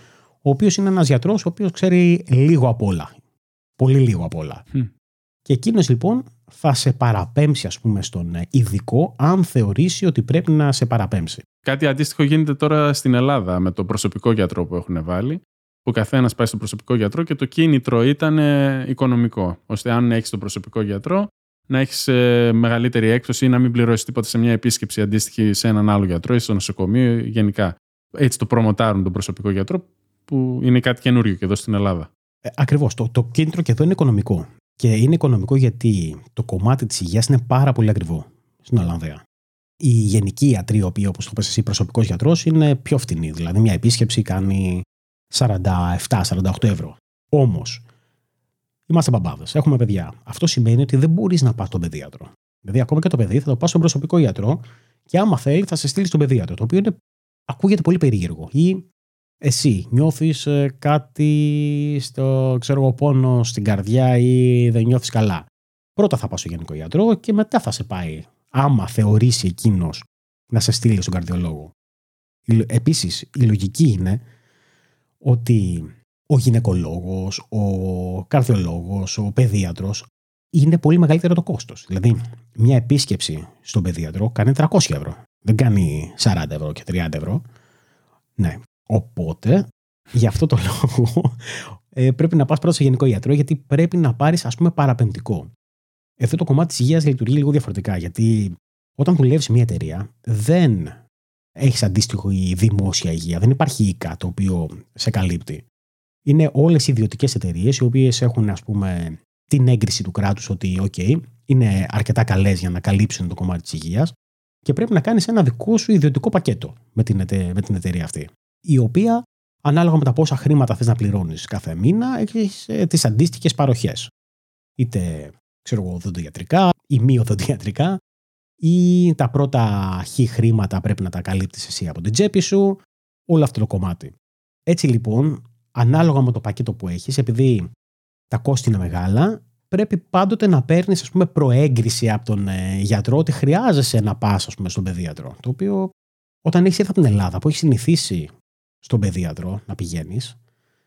ο οποίος είναι ένας γιατρός ο οποίος ξέρει λίγο απ' όλα. Πολύ λίγο απ' όλα. Και εκείνος λοιπόν θα σε παραπέμψει, ας πούμε, στον ε, ειδικό, αν θεωρήσει ότι πρέπει να σε παραπέμψει. Κάτι αντίστοιχο γίνεται τώρα στην Ελλάδα με το προσωπικό γιατρό που έχουν βάλει. Που καθένας πάει στον προσωπικό γιατρό και το κίνητρο ήταν ε, οικονομικό. ώστε αν έχεις τον προσωπικό γιατρό, να έχεις ε, μεγαλύτερη έκπτωση ή να μην πληρώσεις τίποτα σε μια επίσκεψη αντίστοιχη σε έναν άλλο γιατρό ή στο νοσοκομείο γενικά. Έτσι το προμοτάρουν τον προσωπικό γιατρό, που είναι κάτι καινούριο και εδώ στην Ελλάδα. Ε, Ακριβώς. Το, το κίνητρο και εδώ είναι οικονομικό. Και είναι οικονομικό γιατί το κομμάτι της υγείας είναι πάρα πολύ ακριβό στην Ολλανδία. Οι γενικοί ιατροί, οι οποίοι, όπως το πες εσύ, προσωπικός γιατρός, είναι πιο φτηνοί. Δηλαδή, μια επίσκεψη κάνει 47-48 ευρώ. Όμως, είμαστε μπαμπάδες, έχουμε παιδιά. Αυτό σημαίνει ότι δεν μπορείς να πας στον παιδίατρο. Δηλαδή, ακόμα και το παιδί θα το πας στον προσωπικό γιατρό και άμα θέλει θα σε στείλει στον παιδίατρο. Το οποίο είναι, ακούγεται πολύ περίεργο. Ή εσύ νιώθεις ε, κάτι στο ξέρω εγώ, πόνο στην καρδιά ή δεν νιώθεις καλά. Πρώτα θα πας στο γενικό γιατρό και μετά θα σε πάει, άμα θεωρήσει εκείνος να σε στείλει στον καρδιολόγο. Επίσης, η λογική είναι ότι ο γυναικολόγος, ο καρδιολόγος, ο παιδίατρος είναι πολύ μεγαλύτερο το κόστος. Δηλαδή, μια επίσκεψη στον παιδίατρο κάνει 300 ευρώ. Δεν κάνει 40 ευρώ και 30 ευρώ. Ναι. Οπότε, γι' αυτό το (laughs) λόγο, ε, πρέπει να πας πρώτα στο γενικό γιατρό, γιατί πρέπει να πάρεις, ας πούμε, παραπεμπτικό. Εδώ το κομμάτι της υγείας λειτουργεί λίγο διαφορετικά, γιατί όταν δουλεύεις σε μια εταιρεία, δεν έχεις αντίστοιχο η δημόσια υγεία. Δεν υπάρχει ΙΚΑ το οποίο σε καλύπτει. Είναι όλες οι ιδιωτικές εταιρείες οι οποίες έχουν ας πούμε, την έγκριση του κράτους ότι, OK, είναι αρκετά καλές για να καλύψουν το κομμάτι της υγείας και πρέπει να κάνεις ένα δικό σου ιδιωτικό πακέτο με την, με την εταιρεία αυτή. Η οποία, ανάλογα με τα πόσα χρήματα θες να πληρώνεις κάθε μήνα, έχεις ε, τις αντίστοιχες παροχές. Είτε ξέρω εγώ, οδοντιατρικά ή μη οδοντιατρικά, ή τα πρώτα χ χρήματα πρέπει να τα καλύπτεις εσύ από την τσέπη σου, όλο αυτό το κομμάτι. Έτσι λοιπόν, ανάλογα με το πακέτο που έχεις, επειδή τα κόστη είναι μεγάλα, πρέπει πάντοτε να παίρνεις ας πούμε, προέγκριση από τον ε, γιατρό ότι χρειάζεσαι να πας ας πούμε, στον παιδίατρο. Το οποίο όταν έχεις έρθει από την Ελλάδα που έχεις συνηθίσει στον παιδίατρο να πηγαίνεις,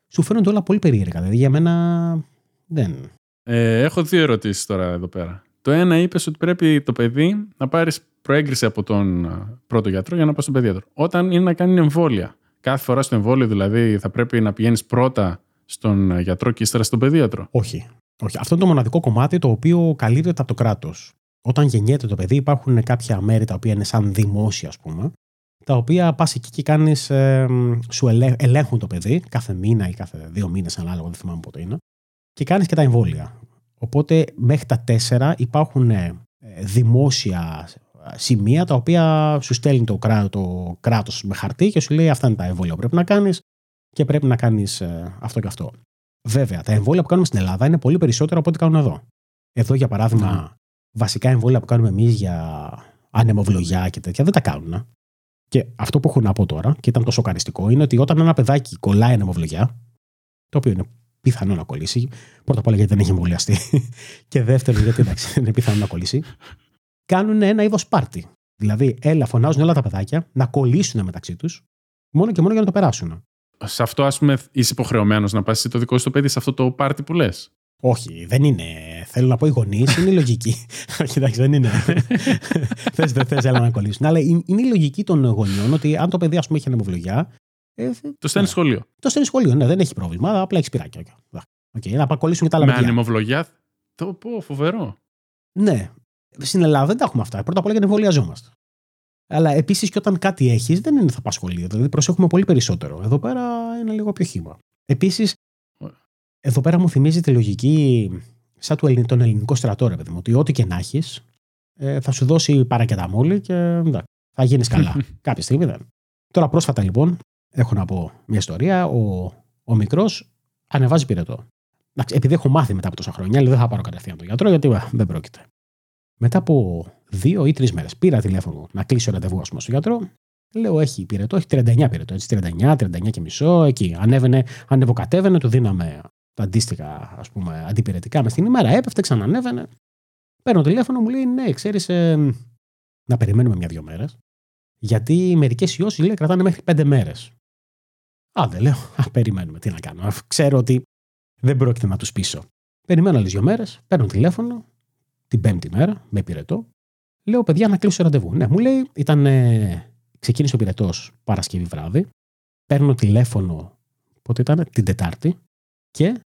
σου φαίνονται όλα πολύ περίεργα. Δηλαδή για μένα δεν. Ε, έχω δύο ερωτήσεις τώρα εδώ πέρα. Το ένα είπες ότι πρέπει το παιδί να πάρεις προέγκριση από τον ε, πρώτο γιατρό για να πας στον παιδίατρο. Όταν είναι να κάνει εμβόλια. Κάθε φορά στο εμβόλιο δηλαδή θα πρέπει να πηγαίνεις πρώτα στον ε, γιατρό και ύστερα στον παιδίατρο; Όχι. Όχι. Αυτό είναι το μοναδικό κομμάτι το οποίο καλύπτεται από το κράτος. Όταν γεννιέται το παιδί, υπάρχουν κάποια μέρη τα οποία είναι σαν δημόσια, ας πούμε, τα οποία πας εκεί και κάνεις, ε, σου ελέγχουν το παιδί κάθε μήνα ή κάθε δύο μήνες, ανάλογα, δεν θυμάμαι πότε είναι, και κάνεις και τα εμβόλια. Οπότε μέχρι τα τέσσερα υπάρχουν ε, δημόσια σημεία τα οποία σου στέλνει το, κρά, το κράτος με χαρτί και σου λέει αυτά είναι τα εμβόλια που πρέπει να κάνεις και πρέπει να κάνεις ε, αυτό και αυτό. Βέβαια, τα εμβόλια που κάνουμε στην Ελλάδα είναι πολύ περισσότερα από ό,τι κάνουν εδώ. Εδώ, για παράδειγμα, mm. βασικά εμβόλια που κάνουμε εμείς για ανεμοβλογιά και τέτοια δεν τα κάνουν. Και αυτό που έχω να πω τώρα, και ήταν τόσο καριστικό, είναι ότι όταν ένα παιδάκι κολλάει ανεμοβλογιά, το οποίο είναι πιθανό να κολλήσει. Πρώτα απ' όλα γιατί δεν έχει εμβολιαστεί. (laughs) και δεύτερον, γιατί εντάξει, δεν είναι πιθανό να κολλήσει. Κάνουν ένα είδος πάρτι. Δηλαδή, έλα, φωνάζουν όλα τα παιδάκια να κολλήσουν μεταξύ τους, μόνο και μόνο για να το περάσουν. Σε αυτό, ας πούμε, είσαι υποχρεωμένος να πας το δικό σου το παιδί σε αυτό το πάρτι που λες; Όχι, δεν είναι. Θέλω να πω οι γονείς είναι λογική. (laughs) Όχι, εντάξει, δεν είναι. (laughs) θες, δεν θες, έλα να κολλήσουν. Αλλά είναι η λογική των γονιών ότι αν το παιδί, ας πούμε, έχει ανεμοβλογιά, ε, το στέλνεις ναι. σχολείο. Το στέλνεις σχολείο, ναι, δεν έχει πρόβλημα. Απλά έχεις πειράκια. Okay, να πακολίσουν και τα άλλα Με ανεμοβλογιά. Το πω, φοβερό. Ναι. Στην Ελλάδα δεν τα έχουμε αυτά. Πρώτα απ' όλα γιατί εμβολιαζόμαστε. Αλλά επίσης και όταν κάτι έχεις, δεν είναι θα πα σχολείο. Δηλαδή προσέχουμε πολύ περισσότερο. Εδώ πέρα είναι λίγο πιο χήμα. Επίσης, εδώ πέρα μου θυμίζει τη λογική σαν του τον ελληνικό στρατό, ρε παιδί μου, ότι ό,τι και να έχεις, ε, θα σου δώσει παρακεταμόλη και εντάξει, θα γίνεις καλά. (laughs) Κάποια στιγμή δεν. Τώρα πρόσφατα λοιπόν έχω να πω μια ιστορία. Ο, ο μικρός ανεβάζει πυρετό. επειδή έχω μάθει μετά από τόσα χρόνια, λέει δεν θα πάρω κατευθείαν τον γιατρό, γιατί δεν πρόκειται. Μετά από δύο ή τρεις μέρες πήρα τηλέφωνο να κλείσω ραντεβού, ας πούμε, στον γιατρό. Λέω, έχει πυρετό, έχει 39 πυρετό. Έτσι, 39, 39 και μισό, εκεί. Ανέβαινε, ανεβοκατέβαινε, του δίναμε τα αντίστοιχα ας πούμε, αντιπηρετικά μες στην ημέρα. Έπεφτε, ξανανέβαινε. Παίρνω τηλέφωνο, μου λέει, ναι, ξέρεις, ε, να περιμένουμε μια-δυο μέρες. Γιατί μερικές ιώσεις λέει κρατάνε μέχρι πέντε μέρες. Α, δεν λέω. Α, περιμένουμε. Τι να κάνω. Α, ξέρω ότι δεν πρόκειται να τους πείσω. Περιμένω άλλες δύο μέρες, παίρνω τηλέφωνο την πέμπτη μέρα, με πυρετό. Λέω, παιδιά, να κλείσω ραντεβού. Ναι, μου λέει, ήταν. Ε, ξεκίνησε ο πυρετός Παρασκευή βράδυ. Παίρνω τηλέφωνο, πότε ήταν, την Τετάρτη. Και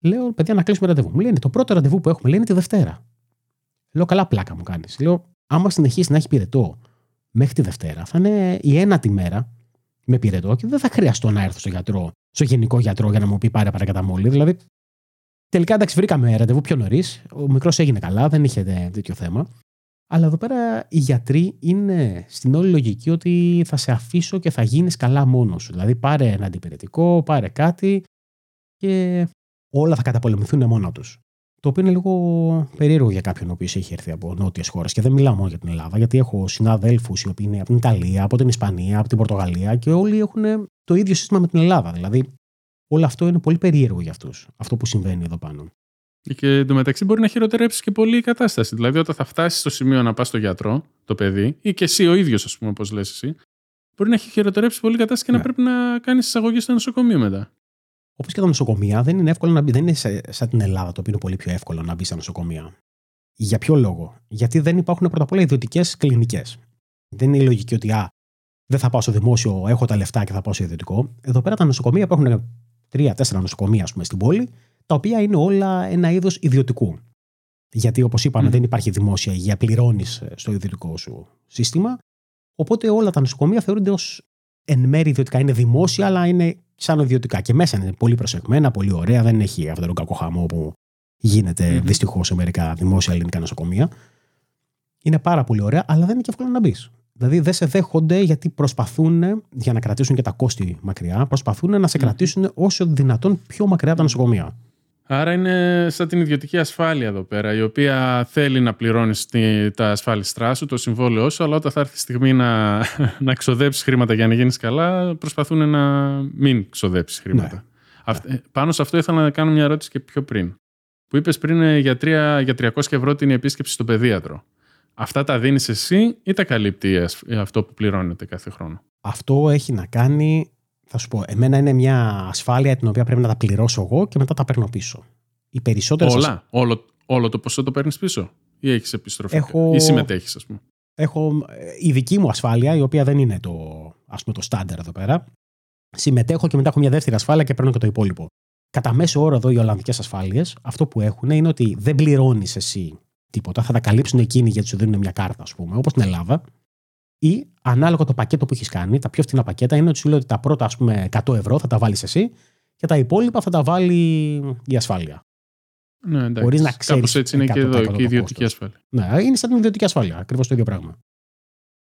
λέω, παιδιά, να κλείσουμε ραντεβού. Μου λέει, το πρώτο ραντεβού που έχουμε λέει είναι τη Δευτέρα. Λέω, καλά πλάκα μου κάνεις. Λέω, άμα συνεχίσει να έχει πυρετό μέχρι τη Δευτέρα, θα είναι η ένατη μέρα με πυρετό και δεν θα χρειαστώ να έρθω στο γιατρό, στο γενικό γιατρό για να μου πει πάρε παρακαταμόλη. Δηλαδή, τελικά εντάξει, βρήκαμε ραντεβού πιο νωρίς. Ο μικρός έγινε καλά, δεν είχε τέτοιο θέμα. Αλλά εδώ πέρα οι γιατροί είναι στην όλη λογική ότι θα σε αφήσω και θα γίνεις καλά μόνος σου. Δηλαδή πάρε ένα αντιπηρετικό, πάρε κάτι και όλα θα καταπολεμηθούν μόνα τους. Το οποίο είναι λίγο περίεργο για κάποιον ο οποίος έχει έρθει από νότιες χώρες. Και δεν μιλάω μόνο για την Ελλάδα, γιατί έχω συναδέλφους οι οποίοι είναι από την Ιταλία, από την Ισπανία, από την Πορτογαλία και όλοι έχουν το ίδιο σύστημα με την Ελλάδα. Δηλαδή, όλο αυτό είναι πολύ περίεργο για αυτούς. Αυτό που συμβαίνει εδώ πάνω. Και εντωμεταξύ μπορεί να χειροτερέψει και πολύ η κατάσταση. Δηλαδή, όταν θα φτάσει στο σημείο να πας στο γιατρό, το παιδί, ή και εσύ ο ίδιος, ας πούμε, όπως λες εσύ, μπορεί να έχει χειροτερέψει πολύ η κατάσταση και να ναι. πρέπει να κάνεις εισαγωγή στο νοσοκομείο μετά. Όπως και τα νοσοκομεία, δεν είναι εύκολο να μπει. Δεν είναι σαν την Ελλάδα, το οποίο είναι πολύ πιο εύκολο να μπει στα νοσοκομεία. Για ποιο λόγο, Γιατί δεν υπάρχουν πρώτα απ' όλα ιδιωτικές κλινικές. Δεν είναι η λογική ότι α, δεν θα πάω στο δημόσιο, έχω τα λεφτά και θα πάω στο ιδιωτικό. Εδώ πέρα τα νοσοκομεία υπάρχουν τρία-τέσσερα νοσοκομεία, ας πούμε, στην πόλη, τα οποία είναι όλα ένα είδος ιδιωτικού. Γιατί, όπως είπαμε, δεν υπάρχει δημόσια υγεία, πληρώνεις ε, στο ιδιωτικό σου σύστημα. Οπότε όλα τα νοσοκομεία θεωρούνται ως εν μέρη ιδιωτικά. Είναι δημόσια, αλλά είναι σαν ιδιωτικά. Και μέσα είναι πολύ προσεγμένα, πολύ ωραία. Δεν έχει αυτόν τον κακό χαμό που γίνεται mm. δυστυχώς σε μερικά δημόσια ελληνικά νοσοκομεία. Είναι πάρα πολύ ωραία, αλλά δεν είναι και εύκολο να μπεις. Δηλαδή δεν σε δέχονται γιατί προσπαθούν, για να κρατήσουν και τα κόστη μακριά, προσπαθούν να σε κρατήσουν όσο δυνατόν πιο μακριά από τα νοσοκομεία. Άρα είναι σαν την ιδιωτική ασφάλεια εδώ πέρα, η οποία θέλει να πληρώνει τα ασφάλιστρά σου, το συμβόλαιό σου, αλλά όταν θα έρθει η στιγμή να, (laughs) να ξοδέψεις χρήματα για να γίνεις καλά, προσπαθούν να μην ξοδέψεις χρήματα. Ναι. Ε, πάνω σε αυτό ήθελα να κάνω μια ερώτηση και πιο πριν. Που είπες πριν ε, για, 3, για 300 ευρώ την επίσκεψη στον παιδίατρο. Αυτά τα δίνεις εσύ ή τα καλύπτει αυτό που πληρώνεται κάθε χρόνο; Αυτό έχει να κάνει θα σου πω, εμένα είναι μια ασφάλεια την οποία πρέπει να τα πληρώσω εγώ και μετά τα παίρνω πίσω. Οι περισσότερες. Όλα; Όλο, όλο το ποσό το παίρνεις πίσω; Ή έχεις επιστροφή; Έχω... Ή συμμετέχεις, ας πούμε; Έχω ε, η δική μου ασφάλεια, η οποία δεν είναι το, ας πούμε, το στάντερ εδώ πέρα. Συμμετέχω και μετά έχω μια δεύτερη ασφάλεια και παίρνω και το υπόλοιπο. Κατά μέσο όρο εδώ οι Ολλανδικές ασφάλειες, αυτό που έχουν είναι ότι δεν πληρώνεις εσύ τίποτα. Θα τα καλύψουν εκείνοι γιατί σου δίνουν μια κάρτα, ας πούμε, όπως στην Ελλάδα ή ανάλογα το πακέτο που έχεις κάνει, τα πιο φθηνά πακέτα είναι ότι σου λέει ότι τα πρώτα ας πούμε, 100 ευρώ θα τα βάλεις εσύ και τα υπόλοιπα θα τα βάλει η ασφάλεια. Ναι, εντάξει. Χωρίς να ξέρεις. Κάπω έτσι είναι και εδώ και η ιδιωτική ασφάλεια. Ναι, είναι σαν την ιδιωτική ασφάλεια. Ακριβώς το ίδιο πράγμα.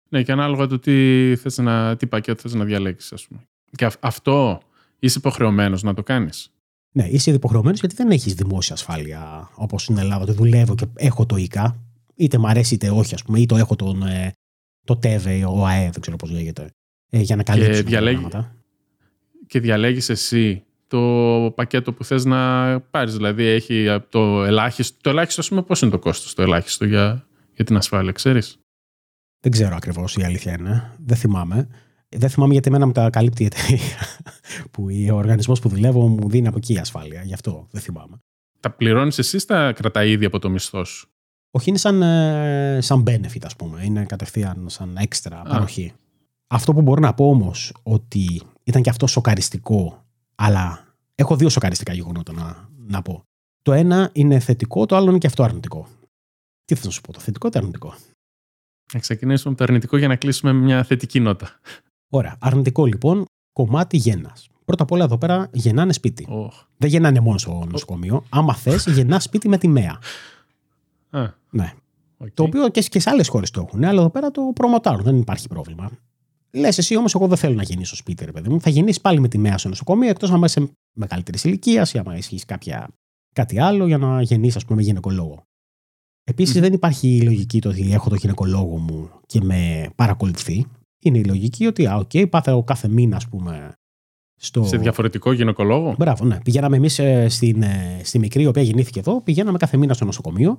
Ναι, και ανάλογα το τι, θες να, τι πακέτο θες να διαλέξεις, ας πούμε. Και αυτό είσαι υποχρεωμένος να το κάνεις. Ναι, είσαι υποχρεωμένος γιατί δεν έχεις δημόσια ασφάλεια όπως στην Ελλάδα. Το δουλεύω και έχω το ΙΚΑ. Είτε μ' αρέσει είτε όχι, ας πούμε, ή το έχω τον, ε, το ΤΕΒΕ, ο ΑΕ, δεν ξέρω πώς λέγεται, ε, για να καλύψει και διαλέγει, πράγματα. Και διαλέγεις εσύ το πακέτο που θες να πάρεις. Δηλαδή έχει το ελάχιστο, το ελάχιστο ας πούμε πώς είναι το κόστος το ελάχιστο για, για την ασφάλεια, ξέρεις; Δεν ξέρω ακριβώς η αλήθεια είναι. Δεν θυμάμαι. Δεν θυμάμαι γιατί εμένα μου τα καλύπτει η εταιρεία (laughs) που ο οργανισμός που δουλεύω μου δίνει από εκεί η ασφάλεια. Γι' αυτό δεν θυμάμαι. Τα πληρώνεις εσύ ή τα κρατάει ήδη από το μισθό σου; Όχι, είναι σαν, ε, σαν benefit, ας πούμε. Είναι κατευθείαν σαν έξτρα παροχή. Αυτό που μπορώ να πω όμως ότι ήταν και αυτό σοκαριστικό, αλλά έχω δύο σοκαριστικά γεγονότα να, να πω. Το ένα είναι θετικό, το άλλο είναι και αυτό αρνητικό. Τι θα σου πω, το θετικό ή το αρνητικό; Να ξεκινήσουμε με το αρνητικό για να κλείσουμε με μια θετική νότα. Ωραία. Αρνητικό λοιπόν, κομμάτι γέννα. Πρώτα απ' όλα εδώ πέρα γεννάνε σπίτι. Δεν γεννάνε μόνος στο νοσοκομείο. Άμα θες, γεννάς σπίτι με τη ΜΕΑ. Α. Ναι. Okay. Το οποίο και, και σε άλλες χώρες το έχουν, αλλά εδώ πέρα το προμοτάρουν, δεν υπάρχει πρόβλημα. Λες εσύ όμως, εγώ δεν θέλω να γεννήσω σπίτι, ρε παιδί μου. Θα γεννήσεις πάλι με τη μέα στο νοσοκομείο, εκτός αν είσαι μεγαλύτερης ηλικίας ή άμα έχεις κάτι άλλο για να γεννήσεις, ας πούμε, με γυναικολόγο. Επίσης, δεν υπάρχει η λογική το ότι έχω το γυναικολόγο μου και με παρακολουθεί. Είναι η λογική ότι, α, okay, πάθε κάθε μήνα, ας πούμε. Στο... Σε διαφορετικό γυναικολόγο. Μπράβο, ναι. Πηγαίναμε εμείς ε, στην, ε, στη μικρή, η οποία γεννήθηκε εδώ, πηγαίναμε κάθε μήνα στο νοσοκομείο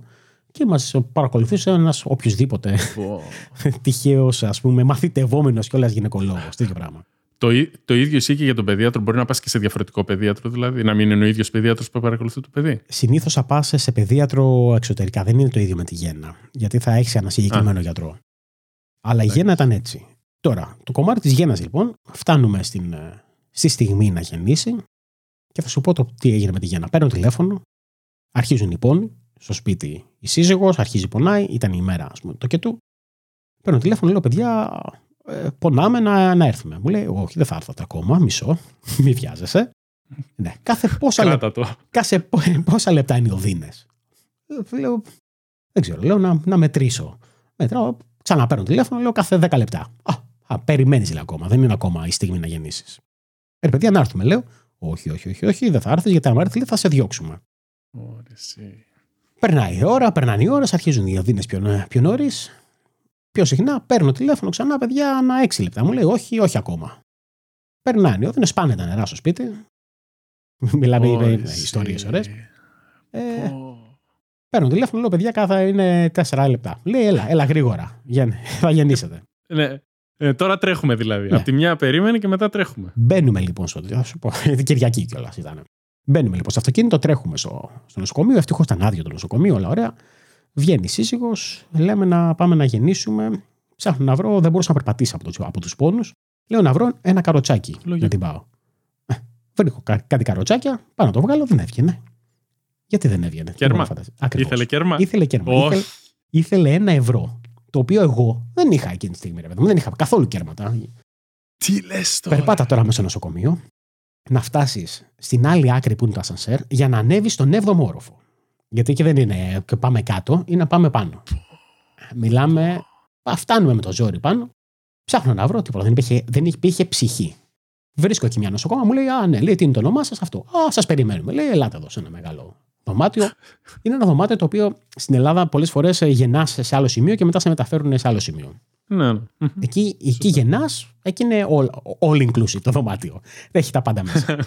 και μας παρακολουθούσε ένας οποιοδήποτε oh. (laughs) τυχαίος, ας πούμε, μαθητευόμενος κιόλας γυναικολόγος. Τέτοιο πράγμα. Το, το ίδιο ισχύει και για τον παιδίατρο. Μπορεί να πας και σε διαφορετικό παιδίατρο, δηλαδή, να μην είναι ο ίδιος παιδίατρο που παρακολουθεί το παιδί. Συνήθως θα πας σε παιδίατρο εξωτερικά. Δεν είναι το ίδιο με τη γέννα. Γιατί θα έχεις ένα συγκεκριμένο γιατρό. Αλλά η γέννα ήταν έτσι. Τώρα, το κομμάτι της γέννα, λοιπόν, φτάνουμε στην, ε, στη στιγμή να γεννήσει και θα σου πω το τι έγινε με τη γέννα. Παίρνω τηλέφωνο, αρχίζουν οι πόνοι, στο σπίτι η σύζυγος, αρχίζει πονάει, ήταν η μέρα ας πούμε, το και του. Παίρνω τηλέφωνο, λέω παιδιά, ε, πονάμε να, να έρθουμε. Μου λέει, Όχι, δεν θα έρθετε ακόμα, μισό, (laughs) μη βιάζεσαι. ναι, κάθε πόσα, λεπτά, κάθε πόσα λεπτά είναι οι οδύνε. Λέω, δεν ξέρω, λέω να, να μετρήσω. Μετράω, ξαναπαίρνω τηλέφωνο, λέω κάθε 10 λεπτά. Α, α περιμένεις λέει ακόμα. Δεν είναι ακόμα η στιγμή να γεννήσεις. Ε, παιδιά, να έρθουμε, λέω. Όχι, όχι, όχι, όχι, δεν θα έρθεις, γιατί αν έρθεις, θα σε διώξουμε. Περνάει η ώρα, περνάνε οι ώρες, αρχίζουν οι οδύνε πιο, πιο νωρίς. Πιο συχνά παίρνω τηλέφωνο ξανά, παιδιά, ανά 6 λεπτά. Μου λέει, Όχι, όχι ακόμα. Περνάνε οι οδύνε, πάνε τα νερά στο σπίτι. Μιλάμε για ιστορίες ωραίες. Ε, παίρνω τηλέφωνο, λέω, παιδιά, κάθε είναι 4 λεπτά. Λέει, έλα, έλα γρήγορα. Θα γεννήσετε. Ναι. Ε, τώρα τρέχουμε δηλαδή. Ναι. Από τη μια περίμενε και μετά τρέχουμε. Μπαίνουμε λοιπόν στο. Θα σου πω. (laughs) Κυριακή κιόλας ήταν. Μπαίνουμε λοιπόν στο αυτοκίνητο, τρέχουμε στο, στο νοσοκομείο. Ευτυχώς ήταν άδειο το νοσοκομείο, όλα ωραία. Βγαίνει η σύζυγος, λέμε να πάμε να γεννήσουμε. Ψάχνω να βρω, δεν μπορούσα να περπατήσω από, το, από τους πόνους. Λέω να βρω ένα καροτσάκι Λογικό. να την πάω. Ε, βρίσκω κά, κάτι καροτσάκια, πάω να το βγάλω, δεν έβγαινε. Γιατί δεν έβγαινε. Κέρμα. Ήθελε κέρμα. Ήθελε κέρμα. Ήθελε, ήθελε ένα ευρώ. Το οποίο εγώ δεν είχα εκείνη τη στιγμή, ρε Δεν είχα καθόλου κέρματα. Τι λες τώρα. Περπάτα τώρα μέσα στο νοσοκομείο να φτάσεις στην άλλη άκρη που είναι το ασανσέρ για να ανέβεις στον 7ο όροφο. Γιατί εκεί δεν είναι και πάμε κάτω, είναι να πάμε πάνω. Μιλάμε, φτάνουμε με το ζόρι πάνω. Ψάχνω να βρω τίποτα. Δεν υπήρχε, δεν υπήρχε ψυχή. Βρίσκω εκεί μια νοσοκόμα, μου λέει: Α, ναι, λέει, τι είναι το όνομά σας αυτό. Α, σας περιμένουμε. Λέει: Ελάτε εδώ σε ένα μεγάλο δωμάτιο. Είναι ένα δωμάτιο το οποίο στην Ελλάδα πολλές φορές γεννάς σε άλλο σημείο και μετά σε μεταφέρουν σε άλλο σημείο. Ναι, ναι. Εκεί, εκεί γεννάς, εκεί είναι all, all inclusive το δωμάτιο. Έχει τα πάντα μέσα. (laughs)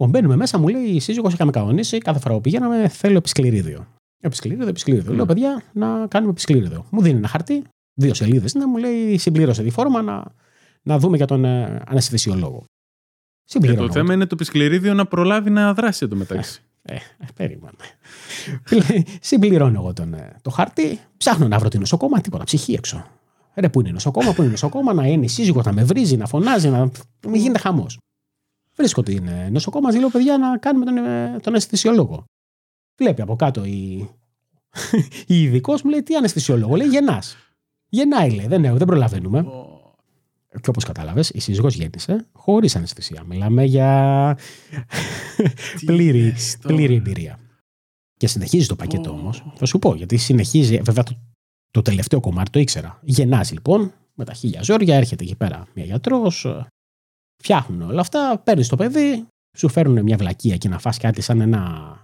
Λοιπόν, μπαίνουμε μέσα, μου λέει η σύζυγος, είχαμε κανονίσει κάθε φορά που πηγαίναμε, θέλω επισκληρίδιο. Επισκληρίδιο, επισκληρίδιο. Λέω, ναι. παιδιά, να κάνουμε επισκληρίδιο. Μου δίνει ένα χαρτί, δύο σελίδες, να μου λέει, συμπλήρωσε τη φόρμα να, να δούμε για τον ε, αναισθησιολόγο. Και το θέμα είναι το επισκληρίδιο να προλάβει να δράσει εδώ μεταξύ. Ε, ε, περίμενε. Συμπληρώνω εγώ τον, ε, το χαρτί, ψάχνω να βρω την νοσοκόμα, τίποτα, ψυχή έξω. Ρε, πού είναι νοσοκόμα, πού είναι νοσοκόμα, να είναι σύζυγο, να με βρίζει, να φωνάζει, να μην γίνεται χαμός. Βρίσκω την νοσοκόμα, λέω παιδιά να κάνουμε τον, ε, τον αισθησιολόγο. Βλέπει από κάτω η, (laughs) η ειδικός μου λέει τι αναισθησιολόγο, λέει γεννάς. Γεννάει, λέει, δεν, δεν προλαβαίνουμε. Και όπως κατάλαβες, η σύζυγος γέννησε χωρίς αναισθησία. Μιλάμε για πλήρη, πλήρη εμπειρία. Και συνεχίζει το πακέτο όμως. Θα σου πω, γιατί συνεχίζει. Βέβαια, το, το τελευταίο κομμάτι το ήξερα. Γεννάζει λοιπόν με τα χίλια ζόρια, έρχεται εκεί πέρα μια γιατρός, φτιάχνουν όλα αυτά, παίρνεις το παιδί, σου φέρνουν μια βλακία και να φας κάτι σαν ένα.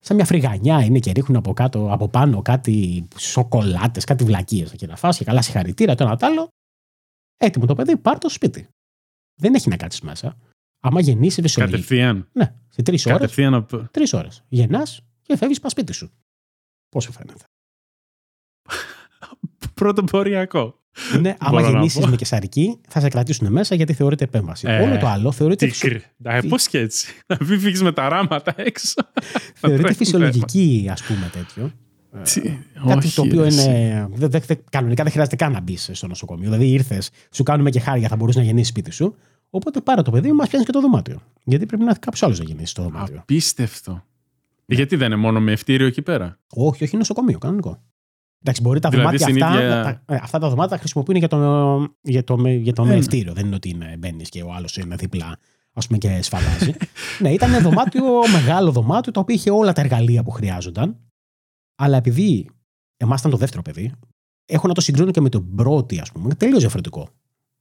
Σαν μια φρυγανιά είναι και ρίχνουν από κάτω, από πάνω κάτι σοκολάτες, κάτι βλακίε εκεί να φας και καλά συγχαρητήρια το ένα το άλλο. Έτοιμο το παιδί, πάρ το σπίτι. Δεν έχει να κάτσεις μέσα. Άμα γεννήσεις φυσιολογικά. Κατευθείαν. Ναι, σε τρεις ώρες. Κατευθείαν από. Τρεις ώρες. Γεννάς και φεύγεις πας σπίτι σου. Πώ σου φαίνεται. (laughs) Πρωτοποριακό. Είναι, άμα γεννήσεις με κεσαρική, θα σε κρατήσουν μέσα γιατί θεωρείται επέμβαση. Ε, Όλο το άλλο θεωρείται. Φυσιο... Πώς και έτσι. Να μην φύγεις με τα ράματα έξω. θεωρείται φυσιολογική, ας πούμε, τέτοιο. Τι, κάτι όχι, το οποίο είναι. Δε, δε, δε, κανονικά δεν χρειάζεται καν να μπεις στο νοσοκομείο. Δηλαδή ήρθες, σου κάνουμε και χάρια, θα μπορούσε να γεννήσεις σπίτι σου. Οπότε πάρα το παιδί, μας πιάνεις και το δωμάτιο. Γιατί πρέπει να κάποιος άλλος να γεννήσει το δωμάτιο. Απίστευτο. Ναι. Γιατί δεν είναι μόνο με ευτήριο εκεί πέρα; Όχι, όχι νοσοκομείο, κανονικό. Εντάξει, μπορεί τα δηλαδή δωμάτια αυτά, ίδια... τα, ε, αυτά τα δωμάτια τα χρησιμοποιούν για το, για το, για το ε, Δεν είναι ότι μπαίνεις και ο άλλος είναι δίπλα ας πούμε, και σφαλάζει. (laughs) ναι, ήταν δωμάτιο, μεγάλο δωμάτιο, το οποίο είχε όλα τα εργαλεία που χρειάζονταν. Αλλά επειδή εμάς ήταν το δεύτερο παιδί, έχω να το συγκρίνω και με τον πρώτο, ας πούμε. Τελείως διαφορετικό.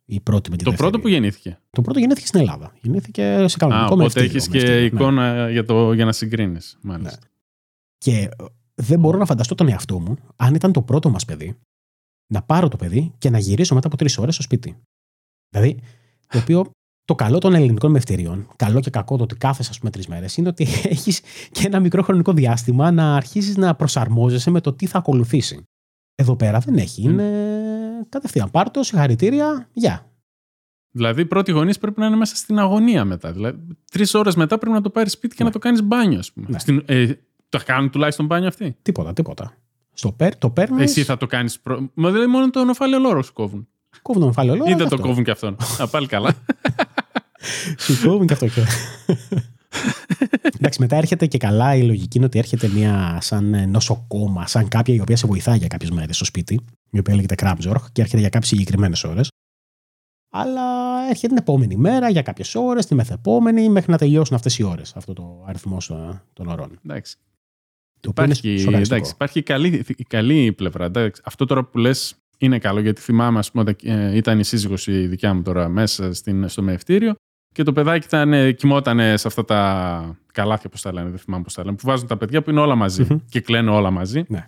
Η πρώτη με την το πρώτο που γεννήθηκε. Το πρώτο γεννήθηκε στην Ελλάδα. Γεννήθηκε σε κανονικό Α, Οπότε έχεις και ναι. εικόνα για, το, για να συγκρίνεις. Ναι. Και δεν μπορώ να φανταστώ τον εαυτό μου, αν ήταν το πρώτο μας παιδί, να πάρω το παιδί και να γυρίσω μετά από τρεις ώρες στο σπίτι. Δηλαδή, το οποίο το καλό των ελληνικών μευτηρίων, καλό και κακό το ότι κάθεσαι, ας πούμε, τρεις μέρες, είναι ότι (laughs) έχεις και ένα μικρό χρονικό διάστημα να αρχίσεις να προσαρμόζεσαι με το τι θα ακολουθήσει. Εδώ πέρα δεν έχει. Είναι κατευθείαν. Πάρτο, συγχαρητήρια, γεια. Δηλαδή, οι πρώτοι γονεί πρέπει να είναι μέσα στην αγωνία μετά. Δηλαδή, τρεις ώρες μετά πρέπει να το πάρεις σπίτι και να ναι. το κάνεις μπάνιο, ας πούμε. Ναι. Στην, ε, το κάνουν τουλάχιστον μπάνιο αυτή. Τίποτα, τίποτα. Στο περ, το παίρνεις. Εσύ θα το κάνεις. Προ... Μα δηλαδή μόνο το νοφάλαιο λόρος σου κόβουν. Κόβουν το νοφάλαιο λόρος. Ή δεν το κόβουν και αυτόν. (laughs) Α, πάλι καλά. Σου κόβουν και αυτό και. Εντάξει, μετά έρχεται και καλά η λογική είναι ότι έρχεται μια σαν νοσοκόμα, σαν κάποια η οποία σε βοηθάει για κάποιες μέρες στο σπίτι, η οποία λέγεται Κράμπζορχ και έρχεται για κάποιες συγκεκριμένες ώρες. Αλλά έρχεται την επόμενη μέρα για κάποιες ώρες, τη μεθεπόμενη, μέχρι να τελειώσουν αυτές οι ώρες, αυτό το αριθμό των ωρών. Εντάξει. Το οποίο είναι Υπάρχει, σοκαριστικό. εντάξει, υπάρχει η καλή, η καλή πλευρά. Εντάξει, αυτό τώρα που λες είναι καλό γιατί θυμάμαι, ας πούμε, όταν ε, ήταν η σύζυγος η δικιά μου τώρα μέσα στην, στο μεευτήριο και το παιδάκι ήταν, ε, κοιμότανε σε αυτά τα καλάθια, πώς τα λένε, δεν θυμάμαι πώς τα λένε, που βάζουν τα παιδιά που είναι όλα μαζί Μμμ. και κλαίνουν όλα μαζί Ναι.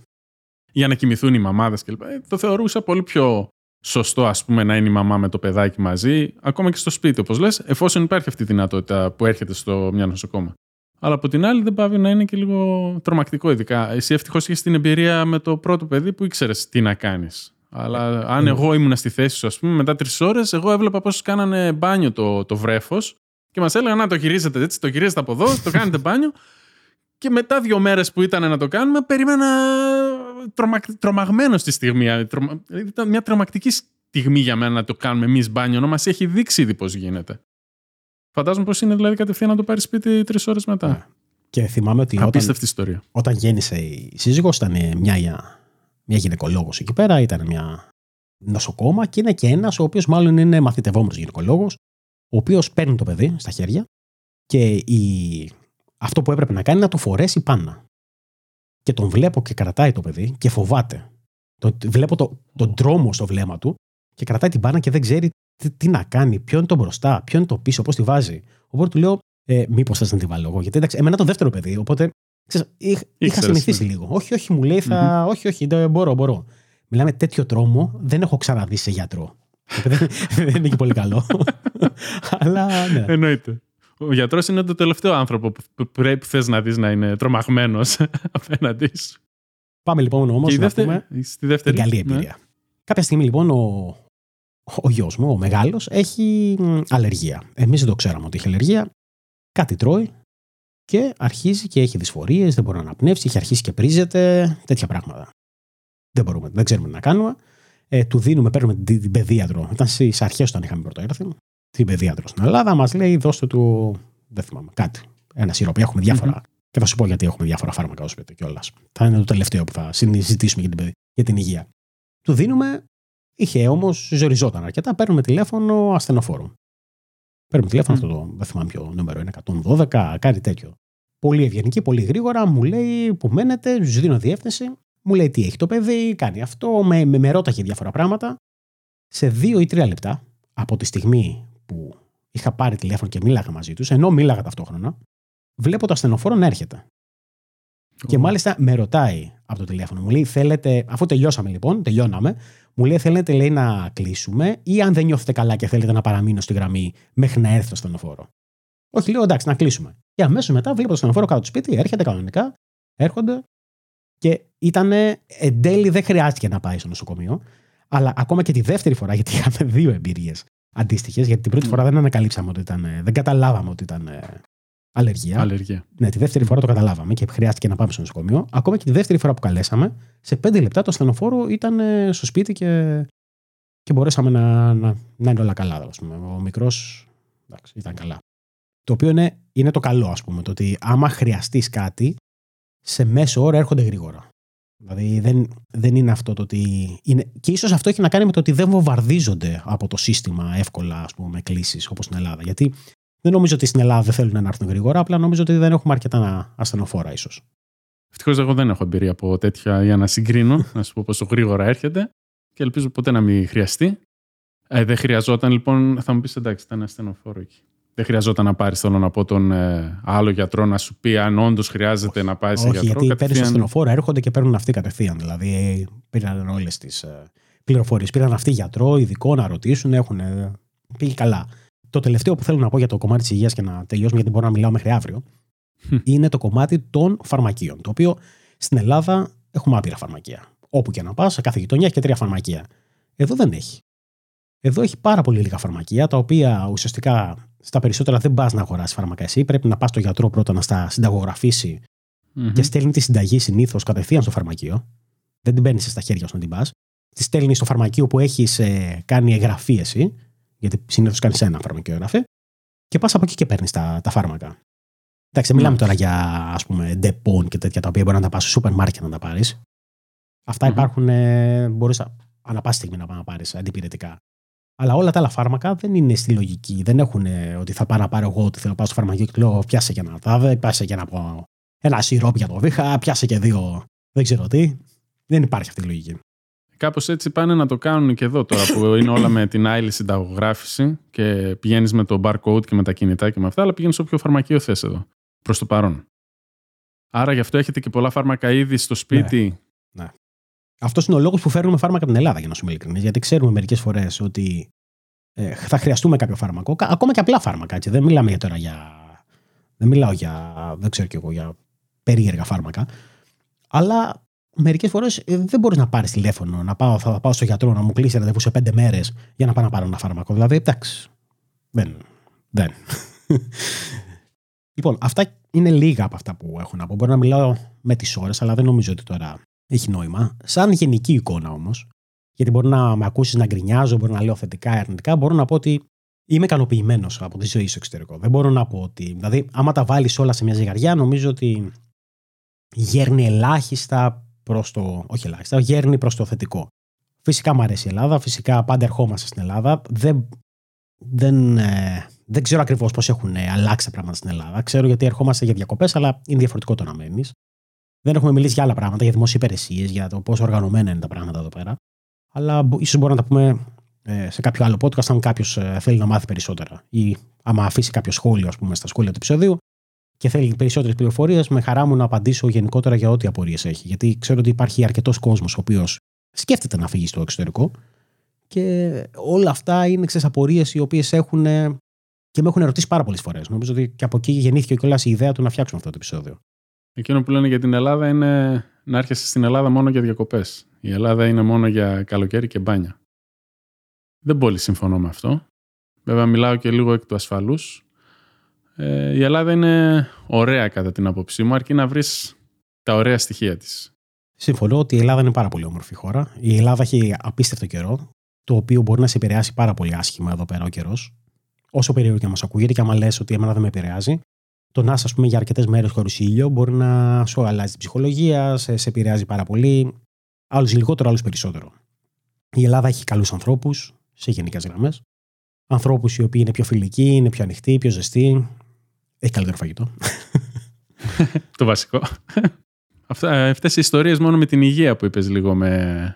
για να κοιμηθούν οι μαμάδες κλπ. Ε, το θεωρούσα πολύ πιο σωστό, ας πούμε, να είναι η μαμά με το παιδάκι μαζί, ακόμα και στο σπίτι, όπως λες, εφόσον υπάρχει αυτή η δυνατότητα που έρχεται στο μια νοσοκόμα. Αλλά από την άλλη δεν πάβει να είναι και λίγο τρομακτικό, ειδικά. Εσύ ευτυχώς είχες την εμπειρία με το πρώτο παιδί που ήξερες τι να κάνεις. Αλλά αν Ε, εγώ ήμουν στη θέση σου, ας πούμε, μετά τρεις ώρες, εγώ έβλεπα πώς κάνανε μπάνιο το, το βρέφος και μας έλεγαν να το γυρίζετε έτσι, το γυρίζετε από εδώ, το κάνετε μπάνιο. Και μετά δύο μέρες που ήταν να το κάνουμε, περίμενα τρομα, τρομαγμένο στη στιγμή. Τρομα- Ήταν μια τρομακτική στιγμή για μένα να το κάνουμε εμείς μπάνιο, ενώ μας έχει δείξει ήδη πώς γίνεται. Φαντάζομαι πω είναι δηλαδή κατευθείαν να το πάρεις σπίτι τρεις ώρες μετά. Ναι. Και θυμάμαι ότι όταν, Απίστευτη ιστορία. όταν γέννησε η σύζυγος ήταν μια, μια γυναικολόγος εκεί πέρα, ήταν μια νοσοκόμα και είναι και ένας ο οποίος μάλλον είναι μαθητευόμενος γυναικολόγος, ο οποίος παίρνει το παιδί στα χέρια και η... αυτό που έπρεπε να κάνει είναι να το φορέσει πάνω. Και τον βλέπω και κρατάει το παιδί και φοβάται. Το, βλέπω το, τον τρόμο στο βλέμμα του και κρατάει την μπάνα και δεν ξέρει τι, τι να κάνει, ποιο είναι το μπροστά, ποιο είναι το πίσω, πώς τη βάζει. Οπότε του λέω, ε, Μήπως θες να τη βάλω εγώ. Γιατί εντάξει, εμένα το δεύτερο παιδί, οπότε ξέρεις, είχ, είχα Ήξερες, συνηθίσει ναι. λίγο. Όχι, όχι, μου λέει, θα, όχι, όχι, δεν μπορώ, μπορώ. Μιλάμε τέτοιο τρόμο, δεν έχω ξαναδεί σε γιατρό. δεν, (laughs) δεν είναι και πολύ καλό. (laughs) Αλλά ναι. Εννοείται. Ο γιατρός είναι το τελευταίο άνθρωπο που που πρέπει θες να δεις να είναι τρομαγμένος (laughs) απέναντί σου. Πάμε λοιπόν όμως Και η να δεύτερη, πούμε στη δεύτερη. την καλή ναι. εμπειρία. Κάποια στιγμή λοιπόν ο, ο γιος μου, ο μεγάλος, έχει μ, αλλεργία. Εμείς δεν το ξέραμε ότι έχει αλλεργία. Κάτι τρώει και αρχίζει και έχει δυσφορίες, δεν μπορεί να αναπνεύσει, έχει αρχίσει και πρίζεται, τέτοια πράγματα. Δεν μπορούμε, δεν ξέρουμε τι να κάνουμε. Ε, του δίνουμε, παίρνουμε την, την παιδίατρο. Ήταν στις αρχές όταν είχαμε πρώτο έρθει. Την παιδίατρο στην Ελλάδα μας λέει: Δώστε του. Δεν θυμάμαι, κάτι. Ένα σιρόπι. Έχουμε διάφορα. Και θα σου πω γιατί έχουμε διάφορα φάρμακα ως σπίτι κιόλας. Θα είναι το τελευταίο που θα συζητήσουμε για την, παιδι- για την υγεία. Του δίνουμε. Είχε όμως, ζοριζόταν αρκετά. Παίρνουμε τηλέφωνο ασθενοφόρο. Παίρνουμε τηλέφωνο Μμ. αυτό το. Δεν θυμάμαι ποιο νούμερο είναι, 112, κάτι τέτοιο. Πολύ ευγενική, πολύ γρήγορα. Μου λέει που μένετε, τους δίνω διεύθυνση. Μου λέει τι έχει το παιδί, κάνει αυτό. Με, με, με ρώταγε διάφορα πράγματα. Σε δύο ή τρία λεπτά από τη στιγμή που είχα πάρει τηλέφωνο και μίλαγα μαζί τους, ενώ μίλαγα ταυτόχρονα, βλέπω το ασθενοφόρο να έρχεται. Και Ω. μάλιστα με ρωτάει από το τηλέφωνο. Μου λέει, θέλετε, αφού τελειώσαμε λοιπόν, τελειώναμε, μου λέει, θέλετε λέει, να κλείσουμε ή αν δεν νιώθετε καλά και θέλετε να παραμείνω στη γραμμή μέχρι να έρθει το ασθενοφόρο. Όχι, λέω εντάξει, να κλείσουμε. Και αμέσως μετά βλέπω το ασθενοφόρο κάτω του σπίτι, έρχεται κανονικά, έρχονται και ήταν εν τέλει δεν χρειάστηκε να πάει στο νοσοκομείο. Αλλά ακόμα και τη δεύτερη φορά, γιατί είχαμε δύο εμπειρίες αντίστοιχες, γιατί την πρώτη Mm. φορά δεν ανακαλύψαμε ότι ήταν. Δεν καταλάβαμε ότι ήταν ε, αλλεργία. Αλλεργία. Ναι, τη δεύτερη φορά το καταλάβαμε και χρειάστηκε να πάμε στο νοσοκομείο. Ακόμα και τη δεύτερη φορά που καλέσαμε, σε πέντε λεπτά το ασθενοφόρο ήταν ε, στο σπίτι και, και μπορέσαμε να, να, να είναι όλα καλά. Ας πούμε. Ο μικρός ήταν καλά. Το οποίο είναι, είναι το καλό, ας πούμε, το ότι άμα χρειαστείς κάτι, σε μέσο όρο έρχονται γρήγορα. Δηλαδή δεν, δεν είναι αυτό το ότι. Είναι, και ίσως αυτό έχει να κάνει με το ότι δεν βομβαρδίζονται από το σύστημα εύκολα, ας πούμε, κλήσεις όπως στην Ελλάδα. Γιατί δεν νομίζω ότι στην Ελλάδα δεν θέλουν να έρθουν γρήγορα, απλά νομίζω ότι δεν έχουμε αρκετά ασθενοφόρα, ίσως. Ευτυχώς εγώ δεν έχω εμπειρία από τέτοια για να συγκρίνω, (laughs) να σου πω πόσο γρήγορα έρχεται και ελπίζω ποτέ να μην χρειαστεί. Ε, δεν χρειαζόταν λοιπόν, θα μου πεις εντάξει, ήταν ασθενοφόρο εκεί. Δεν χρειαζόταν να πάρεις, θέλω να πω, τον ε, άλλο γιατρό να σου πει αν όντως χρειάζεται να πάει σε Όχι, γιατρό. γιατί παίρνεις κατευθείαν- ασθενοφόρα, έρχονται και παίρνουν αυτοί κατευθείαν. Δηλαδή πήραν όλες τις πληροφορίες. Πήραν αυτοί γιατρό, ειδικό να ρωτήσουν, έχουν. ε, Πήγε καλά. Το τελευταίο που θέλω να πω για το κομμάτι της υγείας και να τελειώσουμε, γιατί μπορώ να μιλάω μέχρι αύριο, Μμ. είναι το κομμάτι των φαρμακείων. Το οποίο στην Ελλάδα έχουμε άπειρα φαρμακεία. Όπου και να πας, σε κάθε γειτονιά έχει και τρία φαρμακεία. Εδώ δεν έχει. Εδώ έχει πάρα πολύ λίγα φαρμακεία, τα οποία ουσιαστικά στα περισσότερα δεν πας να αγοράσεις φάρμακα εσύ. Πρέπει να πας στο γιατρό πρώτα να στα συνταγογραφήσει Μμμ. και στέλνει τη συνταγή συνήθως κατευθείαν στο φαρμακείο. Δεν την παίρνεις στα χέρια σου να την πας. Τη στέλνεις στο φαρμακείο που έχεις κάνει εγγραφή εσύ, γιατί συνήθως κάνεις ένα φαρμακείο εγγραφή, και πας από εκεί και παίρνεις τα, τα φάρμακα. Εντάξει, μιλάμε Μάλιστα. τώρα για ας πούμε Depon και τέτοια τα οποία μπορεί να τα πας στο σούπερ μάρκετ να τα πάρεις. Αυτά Μμμ. υπάρχουν, ε, μπορείς ανά πάση στιγμή να πάει να πάρεις αντιπηρετικά. Αλλά όλα τα άλλα φάρμακα δεν είναι στη λογική. Δεν έχουν ε, ότι θα πάω να πάρω εγώ ότι θέλω να πάω στο φαρμακείο και του λέω πιάσε και ένα τάδε, πιάσε και ένα από ένα σιρόπι για το βήχα, πιάσε και δύο, δεν ξέρω τι. Δεν υπάρχει αυτή η λογική. Κάπως έτσι πάνε να το κάνουν και εδώ τώρα που είναι όλα με την άειλη συνταγογράφηση και πηγαίνεις με το barcode και με τα κινητά και με αυτά, αλλά πηγαίνεις όποιο φαρμακείο θες εδώ, προς το παρόν. Άρα γι' αυτό έχετε και πολλά φάρμακα ήδη στο σπίτι. Ναι. ναι. Αυτός είναι ο λόγος που φέρνουμε φάρμακα από την Ελλάδα, για να σου είμαι ειλικρινής. Γιατί ξέρουμε μερικές φορές ότι ε, θα χρειαστούμε κάποιο φάρμακο, ακόμα και απλά φάρμακα. Έτσι. Δεν μιλάμε τώρα για. Δεν μιλάω για. Δεν ξέρω κι εγώ, για περίεργα φάρμακα. Αλλά μερικές φορές ε, δεν μπορείς να πάρεις τηλέφωνο, να πάω, θα πάω στο γιατρό να μου κλείσει ραντεβού σε πέντε μέρες για να πάω να πάρω ένα φάρμακο. Δηλαδή, εντάξει. Δεν. Δεν. λοιπόν, αυτά είναι λίγα από αυτά που έχω να πω. Μπορώ να μιλάω με τις ώρες, αλλά δεν νομίζω ότι τώρα έχει νόημα. Σαν γενική εικόνα όμως, γιατί μπορεί να με ακούσεις να γκρινιάζω, μπορεί να λέω θετικά ή αρνητικά, μπορώ να πω ότι είμαι ικανοποιημένος από τη ζωή στο εξωτερικό. Δεν μπορώ να πω ότι. Δηλαδή, άμα τα βάλεις όλα σε μια ζυγαριά, νομίζω ότι γέρνει ελάχιστα προς το. Όχι ελάχιστα, γέρνει προς το θετικό. Φυσικά μου αρέσει η Ελλάδα, φυσικά πάντα ερχόμαστε στην Ελλάδα. Δεν, δεν, ε, δεν ξέρω ακριβώς πώς έχουν αλλάξει τα πράγματα στην Ελλάδα. Ξέρω γιατί ερχόμαστε για διακοπές, αλλά είναι διαφορετικό το να μένει. Δεν έχουμε μιλήσει για άλλα πράγματα, για δημόσιες υπηρεσίες, για το πόσο οργανωμένα είναι τα πράγματα εδώ πέρα. Αλλά ίσως μπορούμε να τα πούμε ε, σε κάποιο άλλο podcast, αν κάποιος ε, θέλει να μάθει περισσότερα. Ή άμα αφήσει κάποιο σχόλιο, ας πούμε, στα σχόλια του επεισοδίου και θέλει περισσότερες πληροφορίες, με χαρά μου να απαντήσω γενικότερα για ό,τι απορίες έχει. Γιατί ξέρω ότι υπάρχει αρκετός κόσμος ο οποίος σκέφτεται να φύγει στο εξωτερικό και όλα αυτά είναι ξέρεις απορίες οι οποίες έχουν και με έχουν ερωτήσει πάρα πολλές φορές. Νομίζω ότι και από εκεί γεννήθηκε κιόλας η ιδέα του να φτιάξουμε αυτό το επεισόδιο. Εκείνο που λένε για την Ελλάδα είναι να έρχεσαι στην Ελλάδα μόνο για διακοπές. Η Ελλάδα είναι μόνο για καλοκαίρι και μπάνια. Δεν πολύ συμφωνώ με αυτό. Βέβαια, μιλάω και λίγο εκ του ασφαλούς. Ε, η Ελλάδα είναι ωραία κατά την άποψή μου, αρκεί να βρεις τα ωραία στοιχεία της. Συμφωνώ ότι η Ελλάδα είναι πάρα πολύ όμορφη χώρα. Η Ελλάδα έχει απίστευτο καιρό, το οποίο μπορεί να σε επηρεάσει πάρα πολύ άσχημα εδώ πέρα ο καιρός. Όσο περίεργο και μας ακούγεται, και άμα λες ότι εμένα δεν με επηρεάζει, το να είσαι για αρκετές μέρες χωρίς ήλιο μπορεί να σου αλλάζει την ψυχολογία, σε, σε επηρεάζει πάρα πολύ. Άλλους λιγότερο, άλλους περισσότερο. Η Ελλάδα έχει καλούς ανθρώπους σε γενικές γραμμές. Ανθρώπους οι οποίοι είναι πιο φιλικοί, είναι πιο ανοιχτοί, πιο ζεστοί. Έχει καλύτερο φαγητό. (laughs) το βασικό. Αυτές οι ιστορίες μόνο με την υγεία που είπες λίγο με.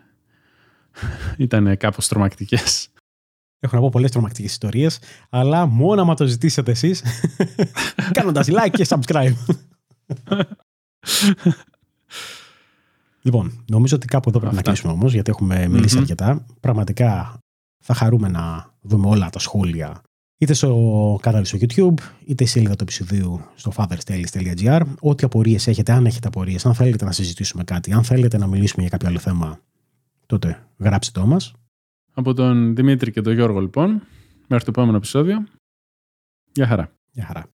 ήταν κάπως τρομακτικές. Έχω να πω πολλές τρομακτικές ιστορίες, αλλά μόνο άμα το ζητήσετε εσείς, (laughs) κάνοντας like και subscribe. λοιπόν, νομίζω ότι κάπου εδώ πρέπει να κλείσουμε όμως, γιατί έχουμε μιλήσει αρκετά. Πραγματικά θα χαρούμε να δούμε όλα τα σχόλια είτε στο κανάλι στο YouTube, είτε στη σελίδα του επεισοδίου στο fatherstales.gr. Ό,τι απορίες έχετε, αν έχετε απορίες, αν θέλετε να συζητήσουμε κάτι, αν θέλετε να μιλήσουμε για κάποιο άλλο θέμα, τότε γράψτε το μας. Από τον Δημήτρη και τον Γιώργο λοιπόν. Μέχρι το επόμενο επεισόδιο. Γεια χαρά. Γεια χαρά.